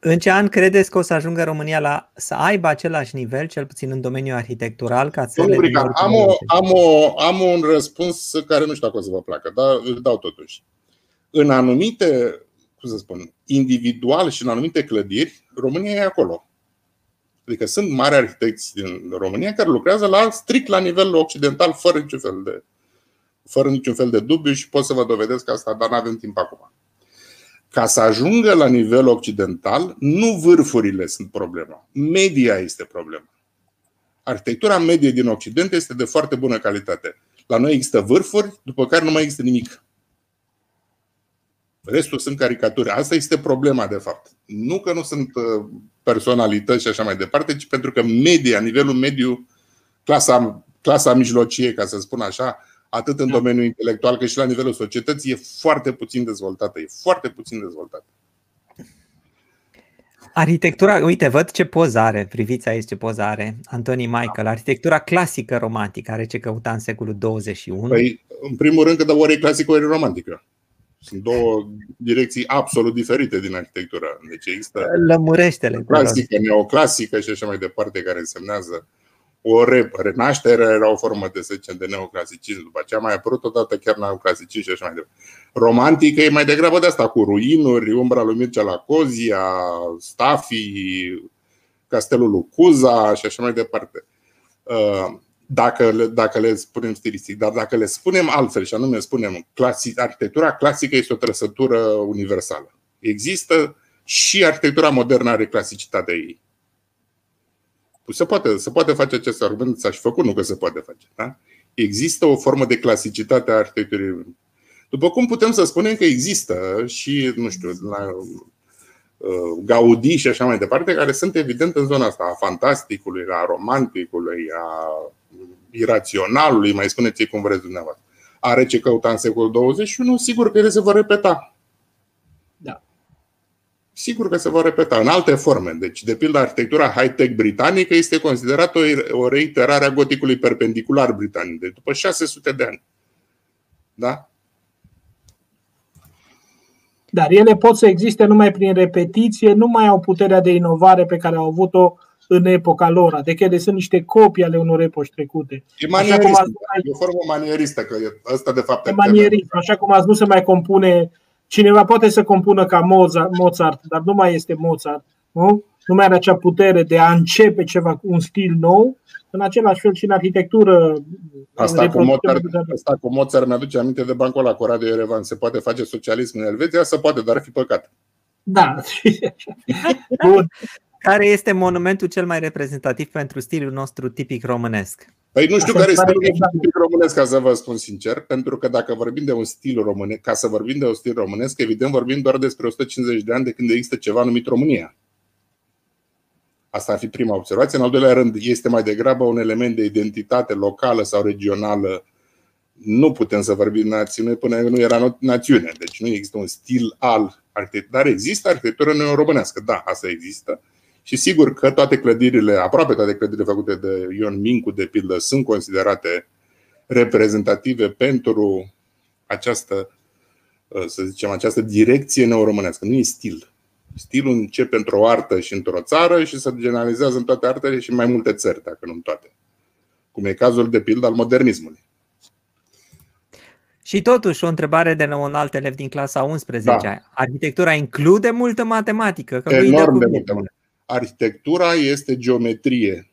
În ce an credeți că o să ajungă România la să aibă același nivel, cel puțin în domeniul arhitectural, ca țările din am, o, am, o, am un răspuns care nu știu dacă o să vă placă, dar îl dau totuși. În anumite, cum să spun, individual și în anumite clădiri, România e acolo. Adică sunt mari arhitecți din România care lucrează la strict la nivel occidental, fără niciun fel de, fără niciun fel de dubiu și pot să vă dovedesc asta, dar nu avem timp acum. Ca să ajungă la nivel occidental, nu vârfurile sunt problema, media este problema. Arhitectura medie din Occident este de foarte bună calitate. La noi există vârfuri, după care nu mai există nimic. Restul sunt caricaturi. Asta este problema, de fapt. Nu că nu sunt uh, personalități și așa mai departe, ci pentru că media, nivelul mediu, clasa, clasa mijlocie, ca să spun așa, atât în da. domeniul intelectual cât și la nivelul societății, e foarte puțin dezvoltată. E foarte puțin dezvoltată. Arhitectura, uite, văd ce pozare, priviți aici ce pozare, Antoni Michael, arhitectura clasică romantică, are ce căuta în secolul 21. Păi, în primul rând că ori e clasică, ori e romantică. Sunt două direcții absolut diferite din arhitectură. Deci există Lămurește-le. Clasică, neoclasică și așa mai departe, care însemnează o renaștere era o formă de, să zicem, de neoclasicism. După aceea a mai apărut odată chiar neoclasicism și așa mai departe. Romantică e mai degrabă de asta, cu ruinuri, umbra lui Mircea la Cozia, Stafi, Castelul lui Cuza și așa mai departe. Uh, dacă le, dacă le spunem stilistic, dar dacă le spunem altfel și anume spunem clasic, arhitectura clasică este o trăsătură universală. Există și arhitectura modernă are clasicitatea ei. Se poate, se poate face acest argument, s-a și făcut, nu că se poate face. Da? Există o formă de clasicitate a arhitecturii. După cum putem să spunem că există și, nu știu, la uh, Gaudi și așa mai departe, care sunt evident în zona asta a fantasticului, a romanticului, a iraționalului, mai spuneți cum vreți dumneavoastră. Are ce căuta în secolul 21, sigur că ele se vor repeta. Da. Sigur că se vor repeta în alte forme. Deci, de pildă, arhitectura high-tech britanică este considerată o reiterare a goticului perpendicular britanic, de după 600 de ani. Da? Dar ele pot să existe numai prin repetiție, nu mai au puterea de inovare pe care au avut-o în epoca lor. Adică ele sunt niște copii ale unor epoci trecute. E manieristă, e o formă manieristă, că asta de fapt e manierism. Așa cum ați nu se mai compune, cineva poate să compună ca Mozart, Mozart dar nu mai este Mozart. Nu? nu mai are acea putere de a începe ceva, un stil nou, în același fel și în arhitectură. Asta cu, Mozart, asta cu Mozart mi-aduce aminte de bancul la cu Radio Erevan. Se poate face socialism în Elveția? Se poate, dar ar fi păcat. Da. Bun. Care este monumentul cel mai reprezentativ pentru stilul nostru tipic românesc? Păi nu știu care este stilul exact. tipic românesc, ca să vă spun sincer, pentru că dacă vorbim de un stil românesc, ca să vorbim de un stil românesc, evident vorbim doar despre 150 de ani de când există ceva numit România. Asta ar fi prima observație. În al doilea rând, este mai degrabă un element de identitate locală sau regională. Nu putem să vorbim națiune până nu era națiune. Deci nu există un stil al arhitecturii. Dar există arhitectură neoromânească. Da, asta există. Și sigur că toate clădirile, aproape toate clădirile făcute de Ion Mincu, de pildă, sunt considerate reprezentative pentru această, să zicem, această direcție neoromânească. Nu e stil. Stilul începe într-o artă și într-o țară și se generalizează în toate artele și în mai multe țări, dacă nu în toate. Cum e cazul de pildă al modernismului. Și totuși, o întrebare de la un alt elev din clasa 11. Da. Arhitectura include multă matematică? Că Enorm de multă Arhitectura este geometrie.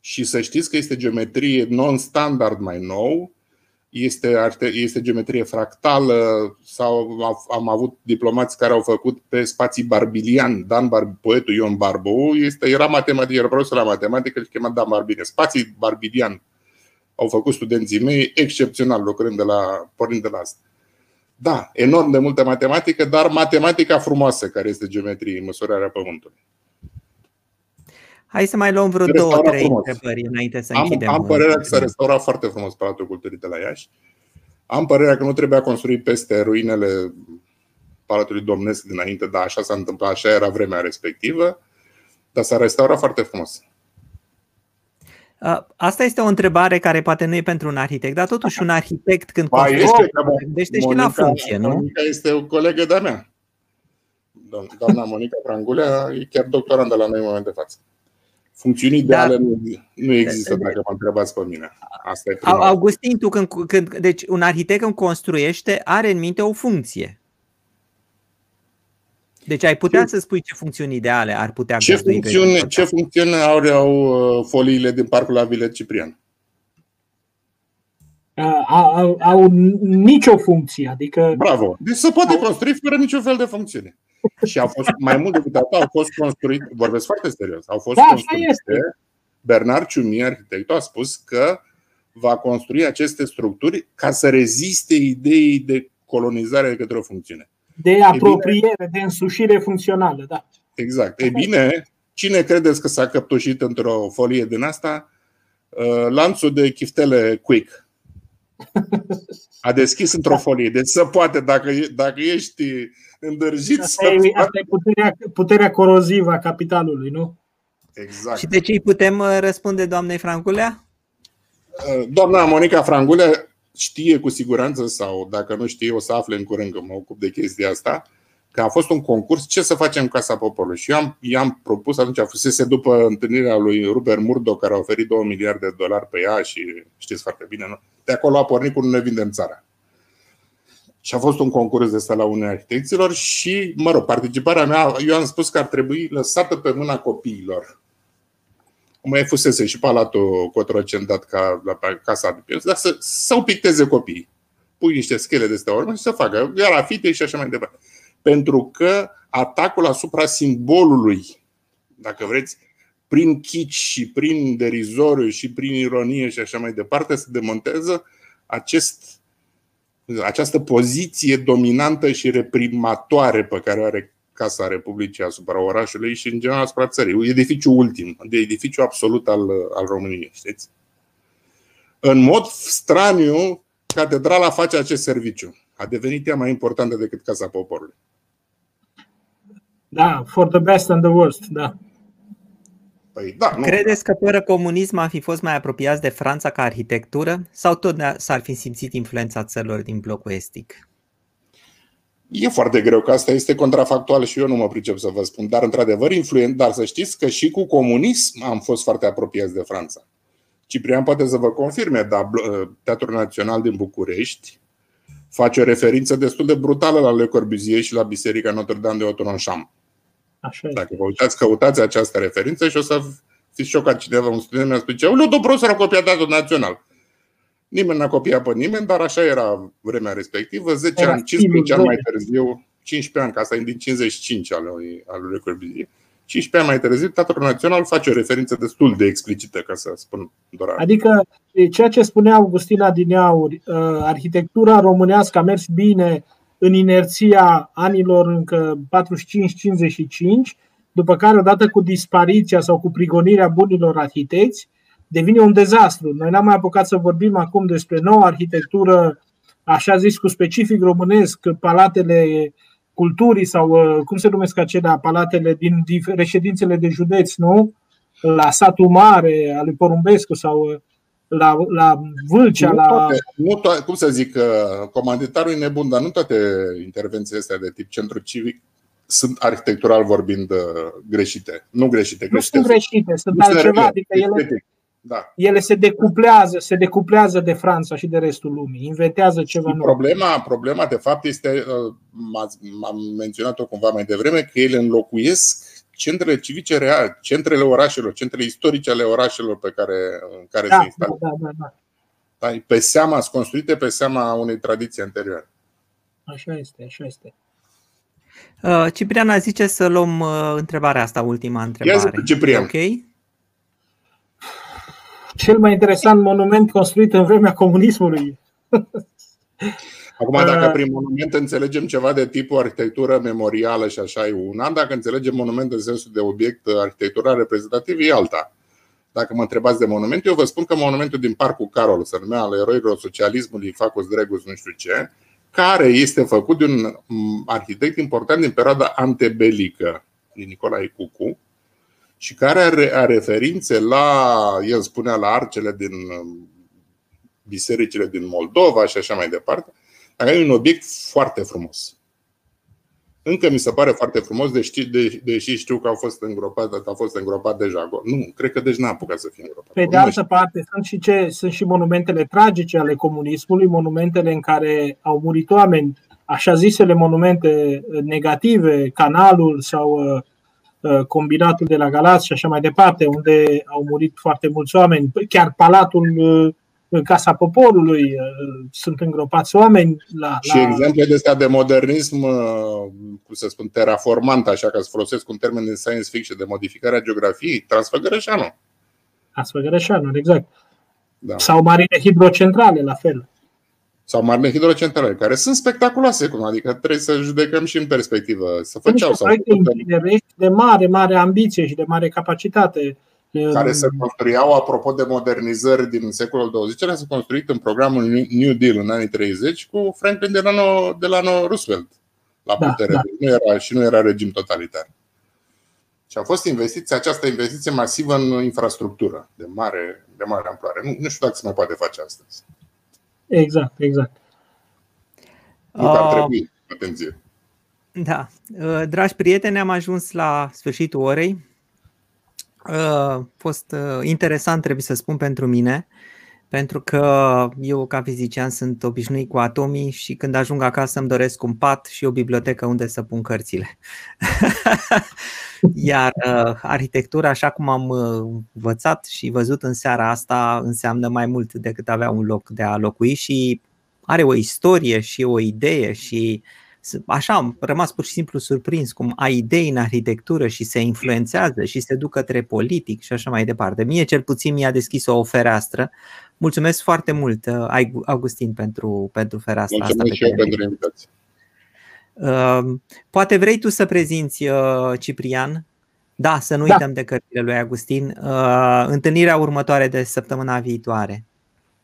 Și să știți că este geometrie non-standard mai nou, este, este geometrie fractală sau am avut diplomați care au făcut pe spații barbilian. Dan Bar, poetul Ion Barbu este, era matematic, era profesor la matematică și chema Dan Barbilian. Spații barbilian au făcut studenții mei excepțional lucrând de la, pornind de la asta. Da, enorm de multă matematică, dar matematica frumoasă care este geometrie, măsurarea pământului. Hai să mai luăm vreo două, trei întrebări înainte să am, închidem. Am părerea că s-a restaurat foarte frumos Palatul Culturii de la Iași. Am părerea că nu trebuia construit peste ruinele Palatului Domnesc dinainte, dar așa s-a întâmplat, așa era vremea respectivă, dar s-a restaurat foarte frumos. Asta este o întrebare care poate nu e pentru un arhitect, dar totuși un arhitect când construiește, gândește și la funcție, nu? Monica este o colegă de-a mea. Doamna Monica Prangulea e chiar doctorandă la noi în momentul de față. Funcțiuni ideale da. nu, nu există, dacă mă întrebați pe mine. Asta e prima. Augustin, tu când, când, deci un arhitect când construiește are în minte o funcție. Deci ai putea ce, să spui ce funcțiuni ideale ar putea ce funcțiune, ce funcțiune au, au uh, foliile din parcul la Vile Ciprian? Au, au, au nicio funcție. Adică... Bravo! Deci se poate construi fără niciun fel de funcțiune. Și au fost mai mult decât atât, au fost construite, vorbesc foarte serios, au fost da, construite. Bernard Ciumi, arhitectul, a spus că va construi aceste structuri ca să reziste ideii de colonizare de către o funcțiune. De apropiere, bine, de însușire funcțională, da. Exact. E bine, cine credeți că s-a căptușit într-o folie din asta? Uh, lanțul de chiftele Quick. A deschis într-o folie. Deci se poate, dacă, dacă ești îndârjit. Asta, e, asta e puterea, puterea corozivă a capitalului, nu? Exact. Și de ce îi putem uh, răspunde doamnei Frangulea? Uh, doamna Monica Frangulea știe cu siguranță sau dacă nu știe o să afle în curând că mă ocup de chestia asta că a fost un concurs ce să facem în Casa Poporului. Și eu am, i-am propus, atunci a fusese după întâlnirea lui Robert Murdoch, care a oferit 2 miliarde de dolari pe ea și știți foarte bine, nu? De acolo a pornit cu Nu ne vindem țara. Și a fost un concurs de ăsta la unei arhitecților și, mă rog, participarea mea, eu am spus că ar trebui lăsată pe mâna copiilor. Mai fusese și palatul Cotroceni dat ca la casa de pies, dar să, să picteze copiii. Pui niște schele de astea urmă și să facă grafite și așa mai departe. Pentru că atacul asupra simbolului, dacă vreți, prin chici și prin derizoriu și prin ironie și așa mai departe, se demontează acest această poziție dominantă și reprimatoare pe care o are Casa Republicii asupra orașului și în general asupra țării. Edificiul ultim, de edificiu absolut al, al României, știți? În mod straniu, catedrala face acest serviciu. A devenit ea mai importantă decât Casa Poporului. Da, for the best and the worst, da. Păi, da, nu. Credeți că fără comunism am fi fost mai apropiați de Franța ca arhitectură sau tot s-ar fi simțit influența țărilor din blocul estic? E foarte greu că asta este contrafactual și eu nu mă pricep să vă spun, dar într-adevăr influent, dar să știți că și cu comunism am fost foarte apropiați de Franța. Ciprian poate să vă confirme, dar Teatrul Național din București face o referință destul de brutală la Le Corbusier și la Biserica Notre-Dame de Otoronșam. Așa Dacă vă uitați, căutați această referință și o să fiți șocat cineva, un student mi-a spus, Leu, domnul profesor a copiat datul național. Nimeni n-a copiat pe nimeni, dar așa era vremea respectivă. 10 ani, 15 ani mai târziu, 15 ani, ca asta e din 55 al lui, al lui Le Corbusier. 15 ani mai târziu, Teatrul Național face o referință destul de explicită, ca să spun doar. Adică, ceea ce spunea Augustina Dineauri, uh, arhitectura românească a mers bine în inerția anilor încă 45-55, după care odată cu dispariția sau cu prigonirea bunilor arhitecți, devine un dezastru. Noi n-am mai apucat să vorbim acum despre noua arhitectură, așa zis, cu specific românesc, palatele culturii sau uh, cum se numesc acelea, palatele din reședințele de județ, nu? La satul mare al lui Porumbescu sau uh, la, la Vâlcea, nu toate, la... Nu toate, cum să zic, uh, comanditarul e nebun, dar nu toate intervențiile astea de tip centru civic sunt arhitectural vorbind greșite. Nu greșite, greșite. Nu sunt greșite, sunt nu altceva. Adică ele, da. Ele se decuplează, se decuplează de Franța și de restul lumii, inventează ceva nou. Problema, problema, de fapt, este, uh, am menționat-o cumva mai devreme, că ele înlocuiesc centrele civice reale, centrele orașelor, centrele istorice ale orașelor pe care, în care da, se instalează. Da, da, da, da. Pe seama, sunt construite pe seama unei tradiții anterioare. Așa este, așa este. Uh, Cipriana zice să luăm uh, întrebarea asta, ultima întrebare. Ia Ciprian. Ok? Cel mai interesant monument construit în vremea comunismului. Acum, dacă uh, prin monument înțelegem ceva de tipul arhitectură memorială și așa e una, dacă înțelegem monument în sensul de obiect arhitectural reprezentativ e alta. Dacă mă întrebați de monument, eu vă spun că monumentul din Parcul Carol se numea al eroilor socialismului Facus Dregus nu știu ce, care este făcut de un arhitect important din perioada antebelică, din Nicolae Cucu, și care are referințe la, el spunea, la arcele din um, bisericile din Moldova și așa mai departe. Dar e un obiect foarte frumos. Încă mi se pare foarte frumos, deși, deși știu că au fost îngropat, că a fost îngropat deja. Nu, cred că deci n-a apucat să fie îngropat. Pe de altă parte, sunt și, ce, sunt și monumentele tragice ale comunismului, monumentele în care au murit oameni, așa zisele monumente negative, canalul sau uh, Uh, combinatul de la Galați și așa mai departe, unde au murit foarte mulți oameni, chiar palatul uh, în Casa Poporului uh, sunt îngropați oameni. La, și la... exemple de astea de modernism, cum să spun, terraformant, așa că să folosesc un termen din science fiction, de modificarea geografiei, Transfăgărășanu. Transfăgărășanu, exact. Da. Sau marine hidrocentrale, la fel sau marine hidrocentrale, care sunt spectaculoase, cum adică trebuie să judecăm și în perspectivă. Să făceau sau de mare, mare ambiție și de mare capacitate. Care se construiau, apropo de modernizări din secolul 20, se construit în programul New Deal în anii 30 cu Franklin Delano, Delano Roosevelt la da, putere. Da, da. Nu era, și nu era regim totalitar. Și a fost investiție, această investiție masivă în infrastructură, de mare, de mare amploare. Nu, nu știu dacă se mai poate face astăzi. Exact, exact. Nu ar uh, trebui. Atenție. Da. Uh, dragi prieteni, am ajuns la sfârșitul orei. Uh, a fost interesant, trebuie să spun, pentru mine, pentru că eu, ca fizician, sunt obișnuit cu atomii și când ajung acasă îmi doresc un pat și o bibliotecă unde să pun cărțile. Iar uh, arhitectura, așa cum am uh, învățat și văzut în seara asta, înseamnă mai mult decât avea un loc de a locui și are o istorie și o idee și așa am rămas pur și simplu surprins cum ai idei în arhitectură și se influențează și se duc către politic și așa mai departe. Mie cel puțin mi-a deschis o fereastră. Mulțumesc foarte mult, uh, Augustin, pentru, pentru fereastra Mulțumesc asta. Mulțumesc și eu pentru invitație. Ehm, poate vrei tu să prezinți, uh, Ciprian? Da, să nu da. uităm de cărțile lui Agustin. Uh, întâlnirea următoare de săptămâna viitoare.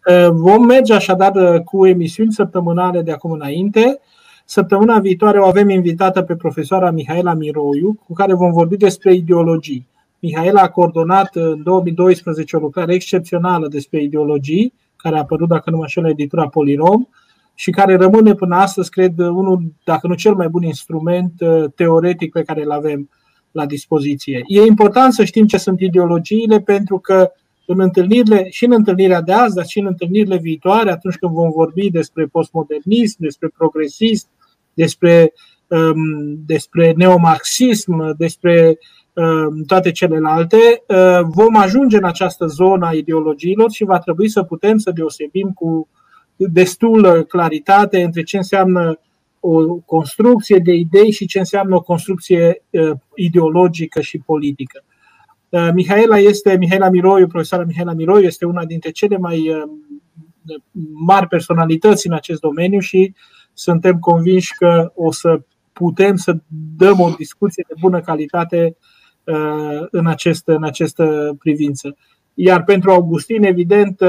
Uh, vom merge așadar cu emisiuni săptămânale de acum înainte. Săptămâna viitoare o avem invitată pe profesoara Mihaela Miroiu, cu care vom vorbi despre ideologii. Mihaela a coordonat în 2012 o lucrare excepțională despre ideologii, care a apărut, dacă nu mă înșel, la editura Polinom și care rămâne până astăzi, cred, unul, dacă nu cel mai bun instrument uh, teoretic pe care îl avem la dispoziție. E important să știm ce sunt ideologiile pentru că în întâlnirile, și în întâlnirea de azi, dar și în întâlnirile viitoare, atunci când vom vorbi despre postmodernism, despre progresism, despre, um, despre neomarxism, despre um, toate celelalte, uh, vom ajunge în această zonă a ideologiilor și va trebui să putem să deosebim cu destulă claritate între ce înseamnă o construcție de idei și ce înseamnă o construcție uh, ideologică și politică. Uh, Mihaela este, Mihaela Miroiu, profesoara Mihaela Miroiu este una dintre cele mai uh, mari personalități în acest domeniu și suntem convinși că o să putem să dăm o discuție de bună calitate în, acest, în această privință. Iar pentru Augustin, evident,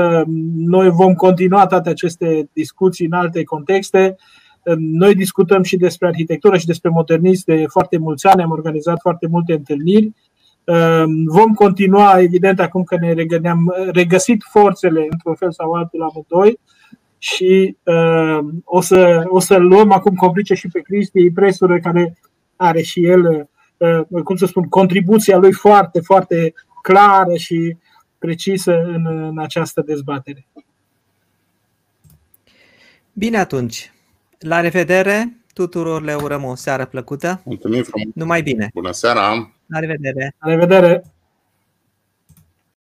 noi vom continua toate aceste discuții în alte contexte. Noi discutăm și despre arhitectură și despre modernism de foarte mulți ani, am organizat foarte multe întâlniri. Vom continua, evident, acum că ne ne-am regăsit forțele într-un fel sau altul la amândoi și o, să, o să luăm acum complice și pe Cristi Presură, care are și el, cum să spun, contribuția lui foarte, foarte clară și precisă în, în această dezbatere. Bine atunci. La revedere. Tuturor le urăm o seară plăcută. Mulțumim frumos. Numai bine. Bună seara. La revedere. La revedere.